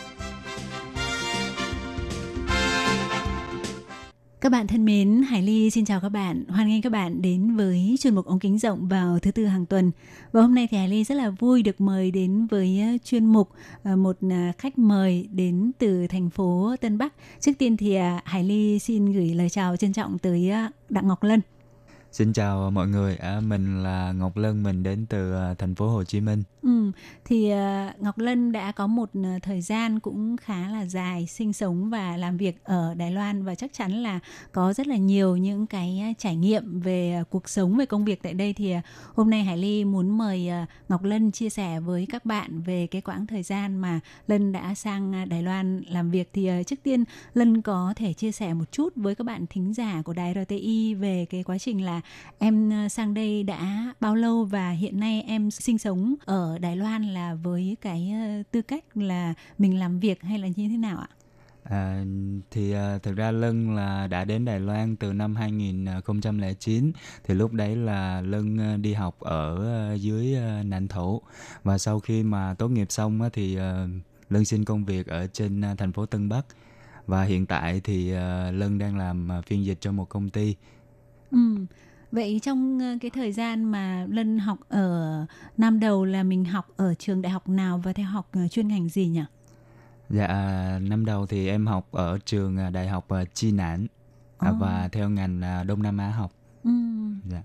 Các bạn thân mến, Hải Ly xin chào các bạn. Hoan nghênh các bạn đến với chuyên mục ống kính rộng vào thứ tư hàng tuần. Và hôm nay thì Hải Ly rất là vui được mời đến với ờ, chuyên mục ờ, một ờ, khách mời đến từ thành phố Tân Bắc. Trước tiên thì Hải Ly xin gửi lời chào trân trọng tới Đặng Ngọc Lân. Xin chào mọi người, à, mình là Ngọc Lân, mình đến từ à, thành phố Hồ Chí Minh. Ừ, thì uh, Ngọc Lân đã có một à, thời gian cũng khá là dài sinh sống và làm việc ở Đài Loan và chắc chắn là có rất là nhiều những cái trải nghiệm về cuộc sống về công việc tại đây. Thì uh, hôm nay Hải Ly muốn mời uh, Ngọc Lân chia sẻ với các bạn về cái quãng thời gian mà Lân đã sang Đài Loan làm việc. Thì uh, trước tiên Lân có thể chia sẻ một chút với các bạn thính giả của đài RTI về cái quá trình là em uh, sang đây đã bao lâu và hiện nay em sinh sống ở Đài Loan là với cái ờ, tư cách là mình làm việc hay là như thế nào ạ? À, thì uh, thực ra Lân là đã đến Đài Loan từ năm 2009 thì lúc đấy là Lân đi học ở dưới Nạn Thổ và sau khi mà tốt nghiệp xong thì Lân xin công việc ở trên thành phố Tân Bắc và hiện tại thì Lân đang làm phiên dịch cho một công ty. Ừ. Vậy trong cái thời gian mà Lân học ở năm đầu là mình học ở trường đại học nào và theo học chuyên ngành gì nhỉ? Dạ năm đầu thì em học ở trường đại học Chi Nản oh. và theo ngành Đông Nam Á học. Ừ. Dạ.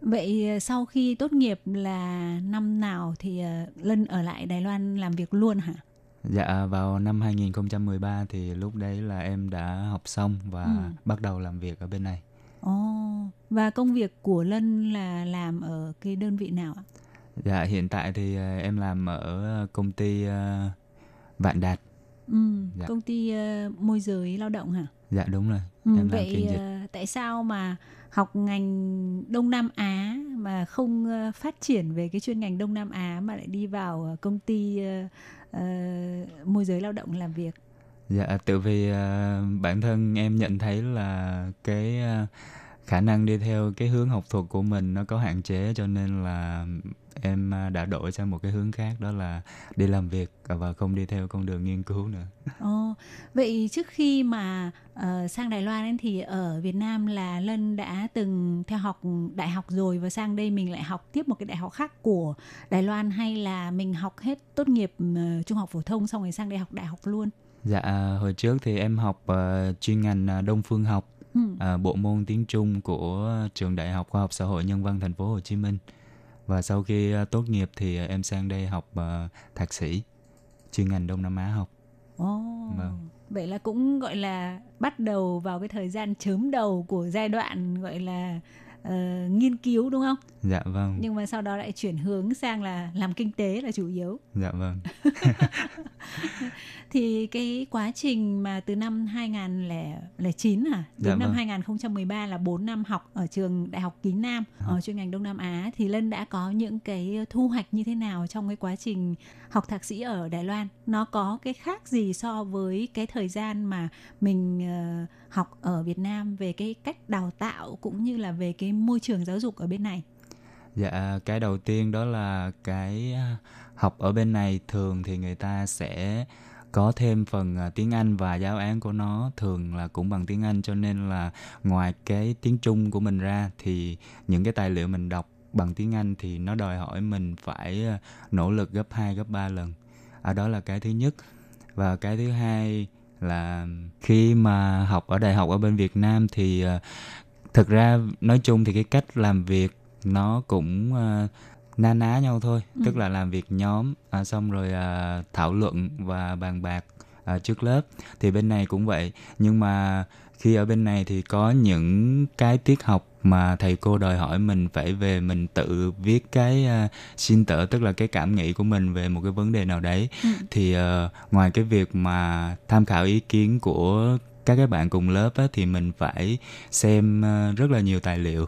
Vậy sau khi tốt nghiệp là năm nào thì Lân ở lại Đài Loan làm việc luôn hả? Dạ vào năm 2013 thì lúc đấy là em đã học xong và ừ. bắt đầu làm việc ở bên này. Ồ, oh, và công việc của Lân là làm ở cái đơn vị nào ạ? Dạ, hiện tại thì uh, em làm ở công ty uh, Vạn Đạt. Ừ, dạ. công ty uh, môi giới lao động hả? Dạ đúng rồi. Ừ, em vậy uh, tại sao mà học ngành Đông Nam Á mà không uh, phát triển về cái chuyên ngành Đông Nam Á mà lại đi vào công ty uh, uh, môi giới lao động làm việc? Dạ, tự vì uh, bản thân em nhận thấy là cái uh, khả năng đi theo cái hướng học thuật của mình nó có hạn chế cho nên là em đã đổi sang một cái hướng khác đó là đi làm việc và không đi theo con đường nghiên cứu nữa. Ồ, vậy trước khi mà uh, sang Đài Loan ấy, thì ở Việt Nam là Lân đã từng theo học đại học rồi và sang đây mình lại học tiếp một cái đại học khác của Đài Loan hay là mình học hết tốt nghiệp uh, trung học phổ thông xong rồi sang đây học đại học luôn? Dạ hồi trước thì em học uh, chuyên ngành Đông phương học, ừ. uh, bộ môn tiếng Trung của trường Đại học Khoa học Xã hội Nhân văn Thành phố Hồ Chí Minh. Và sau khi uh, tốt nghiệp thì uh, em sang đây học uh, thạc sĩ chuyên ngành Đông Nam Á học. Ồ. Oh. Vâng. Vậy là cũng gọi là bắt đầu vào cái thời gian chớm đầu của giai đoạn gọi là uh, nghiên cứu đúng không? Dạ vâng. Nhưng mà sau đó lại chuyển hướng sang là làm kinh tế là chủ yếu. Dạ vâng. thì cái quá trình mà từ năm 2009 à đến dạ, năm vâng. 2013 là 4 năm học ở trường Đại học Kính Nam à. ở chuyên ngành Đông Nam Á thì Lân đã có những cái thu hoạch như thế nào trong cái quá trình học thạc sĩ ở Đài Loan? Nó có cái khác gì so với cái thời gian mà mình uh, học ở Việt Nam về cái cách đào tạo cũng như là về cái môi trường giáo dục ở bên này? Dạ, cái đầu tiên đó là cái à, học ở bên này thường thì người ta sẽ có thêm phần à, tiếng Anh và giáo án của nó thường là cũng bằng tiếng Anh cho nên là ngoài cái tiếng Trung của mình ra thì những cái tài liệu mình đọc bằng tiếng Anh thì nó đòi hỏi mình phải à, nỗ lực gấp 2 gấp 3 lần. À đó là cái thứ nhất. Và cái thứ hai là khi mà học ở đại học ở bên Việt Nam thì uh, thực ra nói chung thì cái cách làm việc nó cũng uh, na ná nhau thôi ừ. tức là làm việc nhóm à, xong rồi à, thảo luận và bàn bạc à, trước lớp thì bên này cũng vậy nhưng mà khi ở bên này thì có những cái tiết học mà thầy cô đòi hỏi mình phải về mình tự viết cái uh, xin tở tức là cái cảm nghĩ của mình về một cái vấn đề nào đấy ừ. thì uh, ngoài cái việc mà tham khảo ý kiến của các cái bạn cùng lớp á, thì mình phải xem ờ, rất là nhiều tài liệu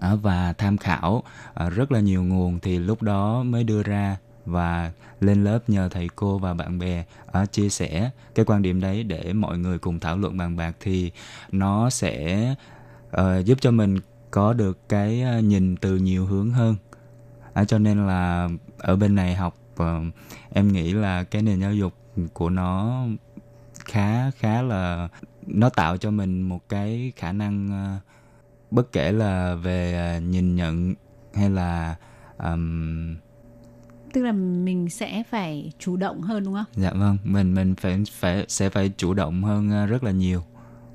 ờ, và tham khảo ờ, rất là nhiều nguồn thì lúc đó mới đưa ra và lên lớp nhờ thầy cô và bạn bè ờ, chia sẻ cái quan điểm đấy để mọi người cùng thảo luận bàn bạc thì nó sẽ ờ, giúp cho mình có được cái ờ, nhìn từ nhiều hướng hơn. À, cho nên là ở bên này học ờ, em nghĩ là cái nền giáo dục của nó khá khá là nó tạo cho mình một cái khả năng ờ, bất kể là về ờ, nhìn nhận hay là ừm, tức là mình sẽ phải chủ động hơn đúng không? Dạ vâng mình mình phải phải sẽ phải chủ động hơn rất là nhiều.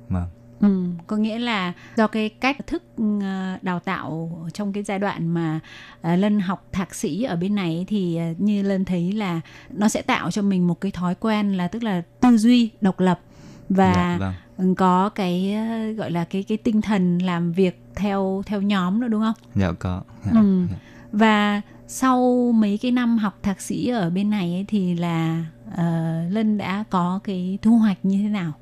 Vâng Ừ, có nghĩa là do cái cách thức ờ, đào tạo trong cái giai đoạn mà ờ, Lân học thạc sĩ ở bên này thì ờ, như Lân thấy là nó sẽ tạo cho mình một cái thói quen là tức là tư duy độc lập và dạ vâng có cái gọi là cái cái tinh thần làm việc theo theo nhóm nữa đúng không? dạ có dạ. Ừ. Và sau mấy cái năm học thạc sĩ ở bên này ấy thì là ờ, Lân đã có cái thu hoạch như thế nào?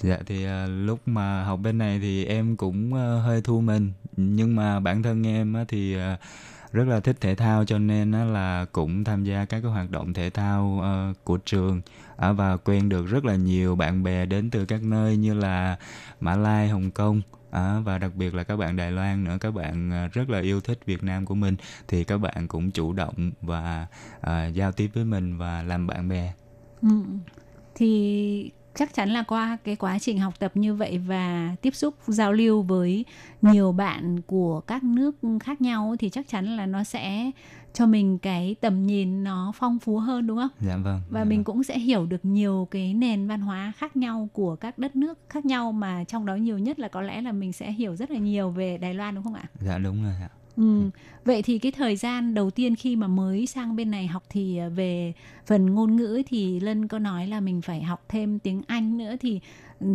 Dạ thì à, lúc mà học bên này thì em cũng à, hơi thu mình. Nhưng mà bản thân em á, thì à, rất là thích thể thao cho nên á, là cũng tham gia các cái hoạt động thể thao à, của trường. À, và quen được rất là nhiều bạn bè đến từ các nơi như là Mã Lai, Hồng Kông. À, và đặc biệt là các bạn Đài Loan nữa. Các bạn rất là yêu thích Việt Nam của mình. Thì các bạn cũng chủ động và à, giao tiếp với mình và làm bạn bè. Ừ. Thì chắc chắn là qua cái quá trình học tập như vậy và tiếp xúc giao lưu với nhiều bạn của các nước khác nhau thì chắc chắn là nó sẽ cho mình cái tầm nhìn nó phong phú hơn đúng không? dạ vâng Và dạ mình vâng. cũng sẽ hiểu được nhiều cái nền văn hóa khác nhau của các đất nước khác nhau mà trong đó nhiều nhất là có lẽ là mình sẽ hiểu rất là nhiều về Đài Loan đúng không ạ? dạ đúng rồi ạ Ừ. Vậy thì cái thời gian đầu tiên khi mà mới sang bên này học thì à, về phần ngôn ngữ thì Lân có nói là mình phải học thêm tiếng Anh nữa thì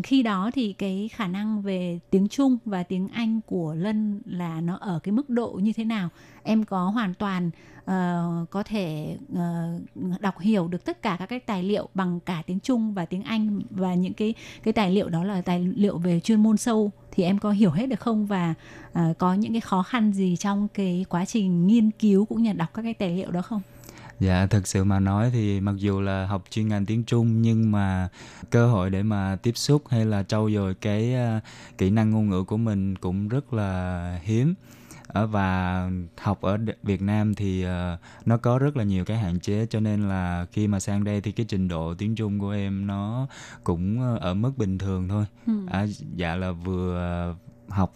khi đó thì cái khả năng về tiếng Trung và tiếng Anh của Lân là nó ở cái mức độ như thế nào? Em có hoàn toàn uh, có thể uh, đọc hiểu được tất cả các cái tài liệu bằng cả tiếng Trung và tiếng Anh và những cái cái tài liệu đó là tài liệu về chuyên môn sâu thì em có hiểu hết được không và uh, có những cái khó khăn gì trong cái quá trình nghiên cứu cũng như là đọc các cái tài liệu đó không? Dạ, thực sự mà nói thì mặc dù là học chuyên ngành tiếng Trung nhưng mà cơ hội để mà tiếp xúc hay là trau dồi cái à, kỹ năng ngôn ngữ của mình cũng rất là hiếm. Ở và học ở Việt Nam thì à, nó có rất là nhiều cái hạn chế cho nên là khi mà sang đây thì cái trình độ tiếng Trung của em nó cũng ở mức bình thường thôi. Ừ. À, dạ là vừa học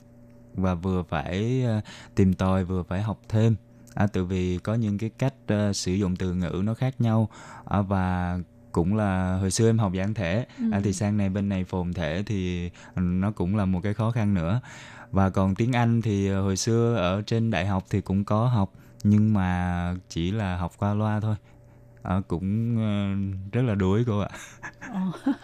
và vừa phải tìm tòi vừa phải học thêm à, tự vì có những cái cách à, sử dụng từ ngữ nó khác nhau à, và cũng là hồi xưa em học giản thể. À, Ừ. thì sang này bên này phồn thể thì nó cũng là một cái khó khăn nữa. Và còn tiếng Anh thì à, hồi xưa ở trên đại học thì cũng có học nhưng mà chỉ là học qua loa thôi. À, cũng à, rất là đuối cô ạ.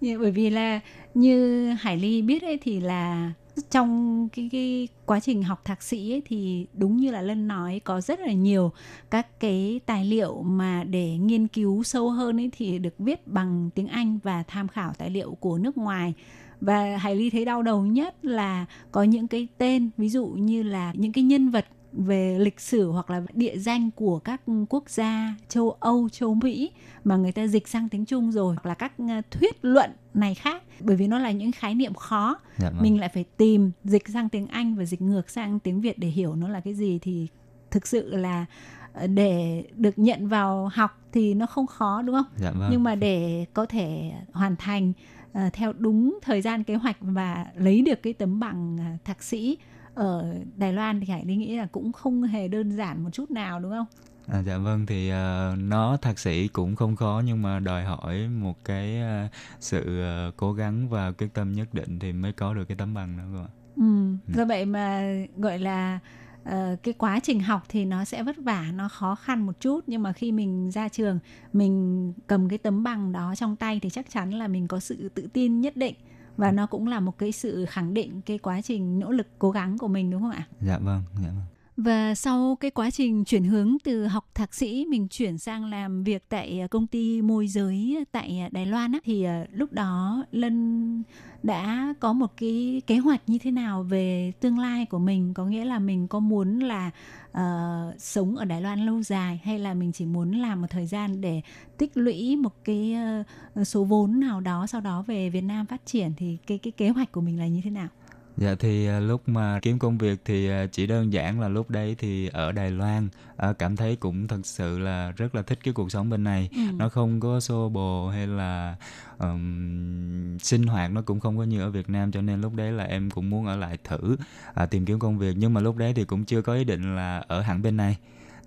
Bởi vì là như Hải Ly biết ấy thì là trong cái, cái quá trình học thạc sĩ ấy thì đúng như là Lân nói có rất là nhiều các cái tài liệu mà để nghiên cứu sâu hơn ấy thì được viết bằng tiếng Anh và tham khảo tài liệu của nước ngoài. Và Hải Ly thấy đau đầu nhất là có những cái tên ví dụ như là những cái nhân vật về lịch sử hoặc là địa danh của các quốc gia châu Âu, châu Mỹ mà người ta dịch sang tiếng Trung rồi hoặc là các ờ, thuyết luận này khác bởi vì nó là những khái niệm khó dạ vâng. mình lại phải tìm dịch sang tiếng Anh và dịch ngược sang tiếng Việt để hiểu nó là cái gì thì thực sự là ờ, để được nhận vào học thì nó không khó đúng không? dạ vâng. Nhưng mà để có thể hoàn thành ờ, theo đúng thời gian kế hoạch và lấy được cái tấm bằng thạc sĩ ở Đài Loan thì Hải Ly nghĩ là cũng không hề đơn giản một chút nào đúng không? À, dạ vâng thì ờ, nó thạc sĩ cũng không khó nhưng mà đòi hỏi một cái ờ, sự ờ, cố gắng và quyết tâm nhất định thì mới có được cái tấm bằng đó cô ạ. Ừ, do vậy mà gọi là ờ, cái quá trình học thì nó sẽ vất vả, nó khó khăn một chút nhưng mà khi mình ra trường, mình cầm cái tấm bằng đó trong tay thì chắc chắn là mình có sự tự tin nhất định và nó cũng là một cái sự khẳng định cái quá trình nỗ lực cố gắng của mình đúng không ạ? Dạ vâng, dạ vâng. Và sau cái quá trình chuyển hướng từ học thạc sĩ mình chuyển sang làm việc tại à, công ty môi giới tại à, Đài Loan á thì à, lúc đó Lân đã có một cái kế hoạch như thế nào về tương lai của mình có nghĩa là mình có muốn là uh, sống ở Đài Loan lâu dài hay là mình chỉ muốn làm một thời gian để tích lũy một cái uh, số vốn nào đó sau đó về Việt Nam phát triển thì cái cái kế hoạch của mình là như thế nào? Dạ thì à, lúc mà kiếm công việc thì à, chỉ đơn giản là lúc đấy thì ở Đài Loan à, cảm thấy cũng thật sự là rất là thích cái cuộc sống bên này. Ừ. Nó không có xô bồ hay là ừm, sinh hoạt nó cũng không có như ở Việt Nam cho nên lúc đấy là em cũng muốn ở lại thử à, tìm kiếm công việc nhưng mà lúc đấy thì cũng chưa có ý định là ở hẳn bên này.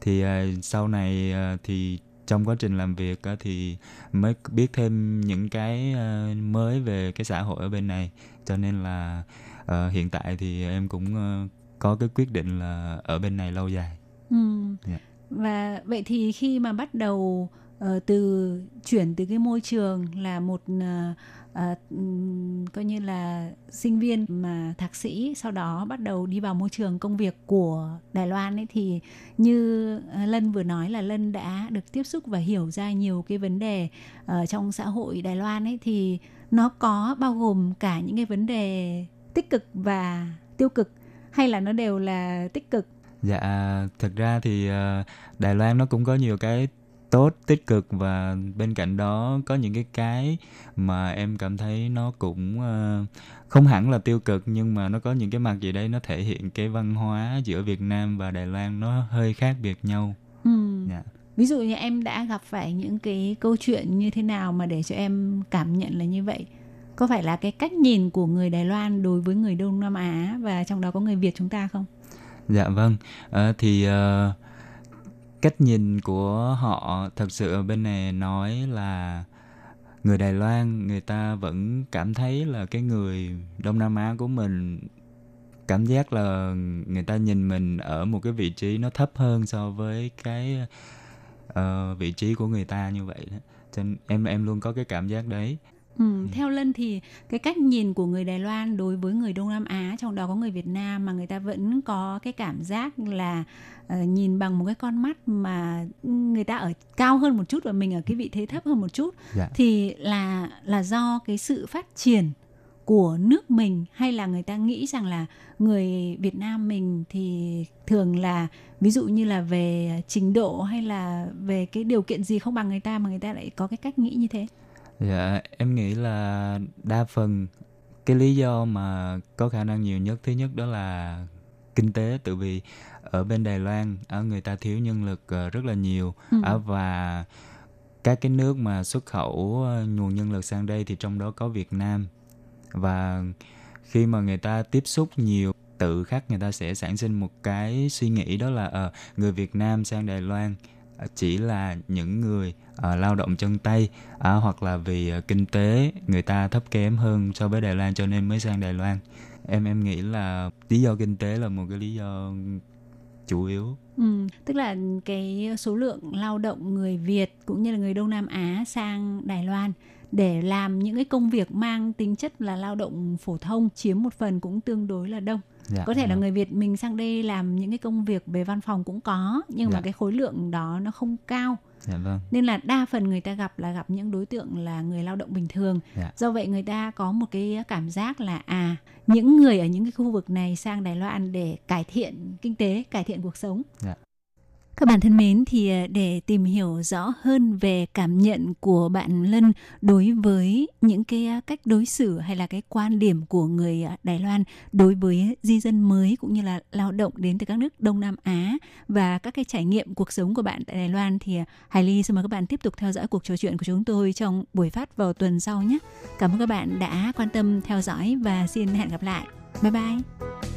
Thì à, sau này à, thì trong quá trình làm việc thì mới biết thêm những cái mới về cái xã hội ở bên này cho nên là Ờ, hiện tại thì em cũng ờ, có cái quyết định là ở bên này lâu dài. Ừ. Dạ. Và vậy thì khi mà bắt đầu ờ, từ chuyển từ cái môi trường là một ờ, ừm, coi như là sinh viên mà thạc sĩ sau đó bắt đầu đi vào môi trường công việc của Đài Loan ấy thì như Lân vừa nói là Lân đã được tiếp xúc và hiểu ra nhiều cái vấn đề ờ, trong xã hội Đài Loan ấy thì nó có bao gồm cả những cái vấn đề tích cực và tiêu cực hay là nó đều là tích cực Dạ, thực ra thì ờ, Đài Loan nó cũng có nhiều cái tốt, tích cực và bên cạnh đó có những cái cái mà em cảm thấy nó cũng ờ, không hẳn là tiêu cực nhưng mà nó có những cái mặt gì đấy nó thể hiện cái văn hóa giữa Việt Nam và Đài Loan nó hơi khác biệt nhau. Ừ. Dạ. Ví dụ như em đã gặp phải những cái câu chuyện như thế nào mà để cho em cảm nhận là như vậy? Có phải là cái cách nhìn của người Đài Loan đối với người Đông Nam Á và trong đó có người Việt chúng ta không? Dạ vâng, à, thì uh, cách nhìn của họ thật sự ở bên này nói là người Đài Loan người ta vẫn cảm thấy là cái người Đông Nam Á của mình cảm giác là người ta nhìn mình ở một cái vị trí nó thấp hơn so với cái uh, vị trí của người ta như vậy đó. Cho nên em em luôn có cái cảm giác đấy. Ừ, theo Lân thì cái cách nhìn của người Đài Loan đối với người Đông Nam Á trong đó có người Việt Nam mà người ta vẫn có cái cảm giác là ờ, nhìn bằng một cái con mắt mà người ta ở cao hơn một chút và mình ở cái vị thế thấp hơn một chút Dạ. thì là là do cái sự phát triển của nước mình hay là người ta nghĩ rằng là người Việt Nam mình thì thường là ví dụ như là về trình độ hay là về cái điều kiện gì không bằng người ta mà người ta lại có cái cách nghĩ như thế. Dạ, em nghĩ là đa phần cái lý do mà có khả năng nhiều nhất thứ nhất đó là kinh tế tự vì ở bên Đài Loan ở người ta thiếu nhân lực ờ, rất là nhiều Ừ. Ở và các cái nước mà xuất khẩu ờ, nguồn nhân lực sang đây thì trong đó có Việt Nam và khi mà người ta tiếp xúc nhiều tự khắc người ta sẽ sản sinh một cái suy nghĩ đó là ờ, người Việt Nam sang Đài Loan Ờ, chỉ là những người à, lao động chân tay à, hoặc là vì à, kinh tế người ta thấp kém hơn so với Đài Loan cho nên mới sang Đài Loan em em nghĩ là lý do kinh tế là một cái lý do chủ yếu Ừ, tức là cái số lượng lao động người Việt cũng như là người Đông Nam Á sang Đài Loan để làm những cái công việc mang tính chất là lao động phổ thông chiếm một phần cũng tương đối là đông dạ, Có thể là vâng. người Việt mình sang đây làm những cái công việc về văn phòng cũng có nhưng mà Dạ. cái khối lượng đó nó không cao dạ vâng nên là đa phần người ta gặp là gặp những đối tượng là người lao động bình thường Dạ. do vậy người ta có một cái cảm giác là à những người ở những cái khu vực này sang Đài Loan để cải thiện kinh tế cải thiện cuộc sống Dạ các bạn thân mến, thì ờ, để tìm hiểu rõ hơn về cảm nhận của bạn Lân đối với những cái ờ, cách đối xử hay là cái quan điểm của người ờ, Đài Loan đối với di dân mới cũng như là lao động đến từ các nước Đông Nam Á và các cái trải nghiệm cuộc sống của bạn tại Đài Loan, thì Hải Ly xin mời các bạn tiếp tục theo dõi cuộc trò chuyện của chúng tôi trong buổi phát vào tuần sau nhé. Cảm ơn các bạn đã quan tâm theo dõi và xin hẹn gặp lại. Bye bye.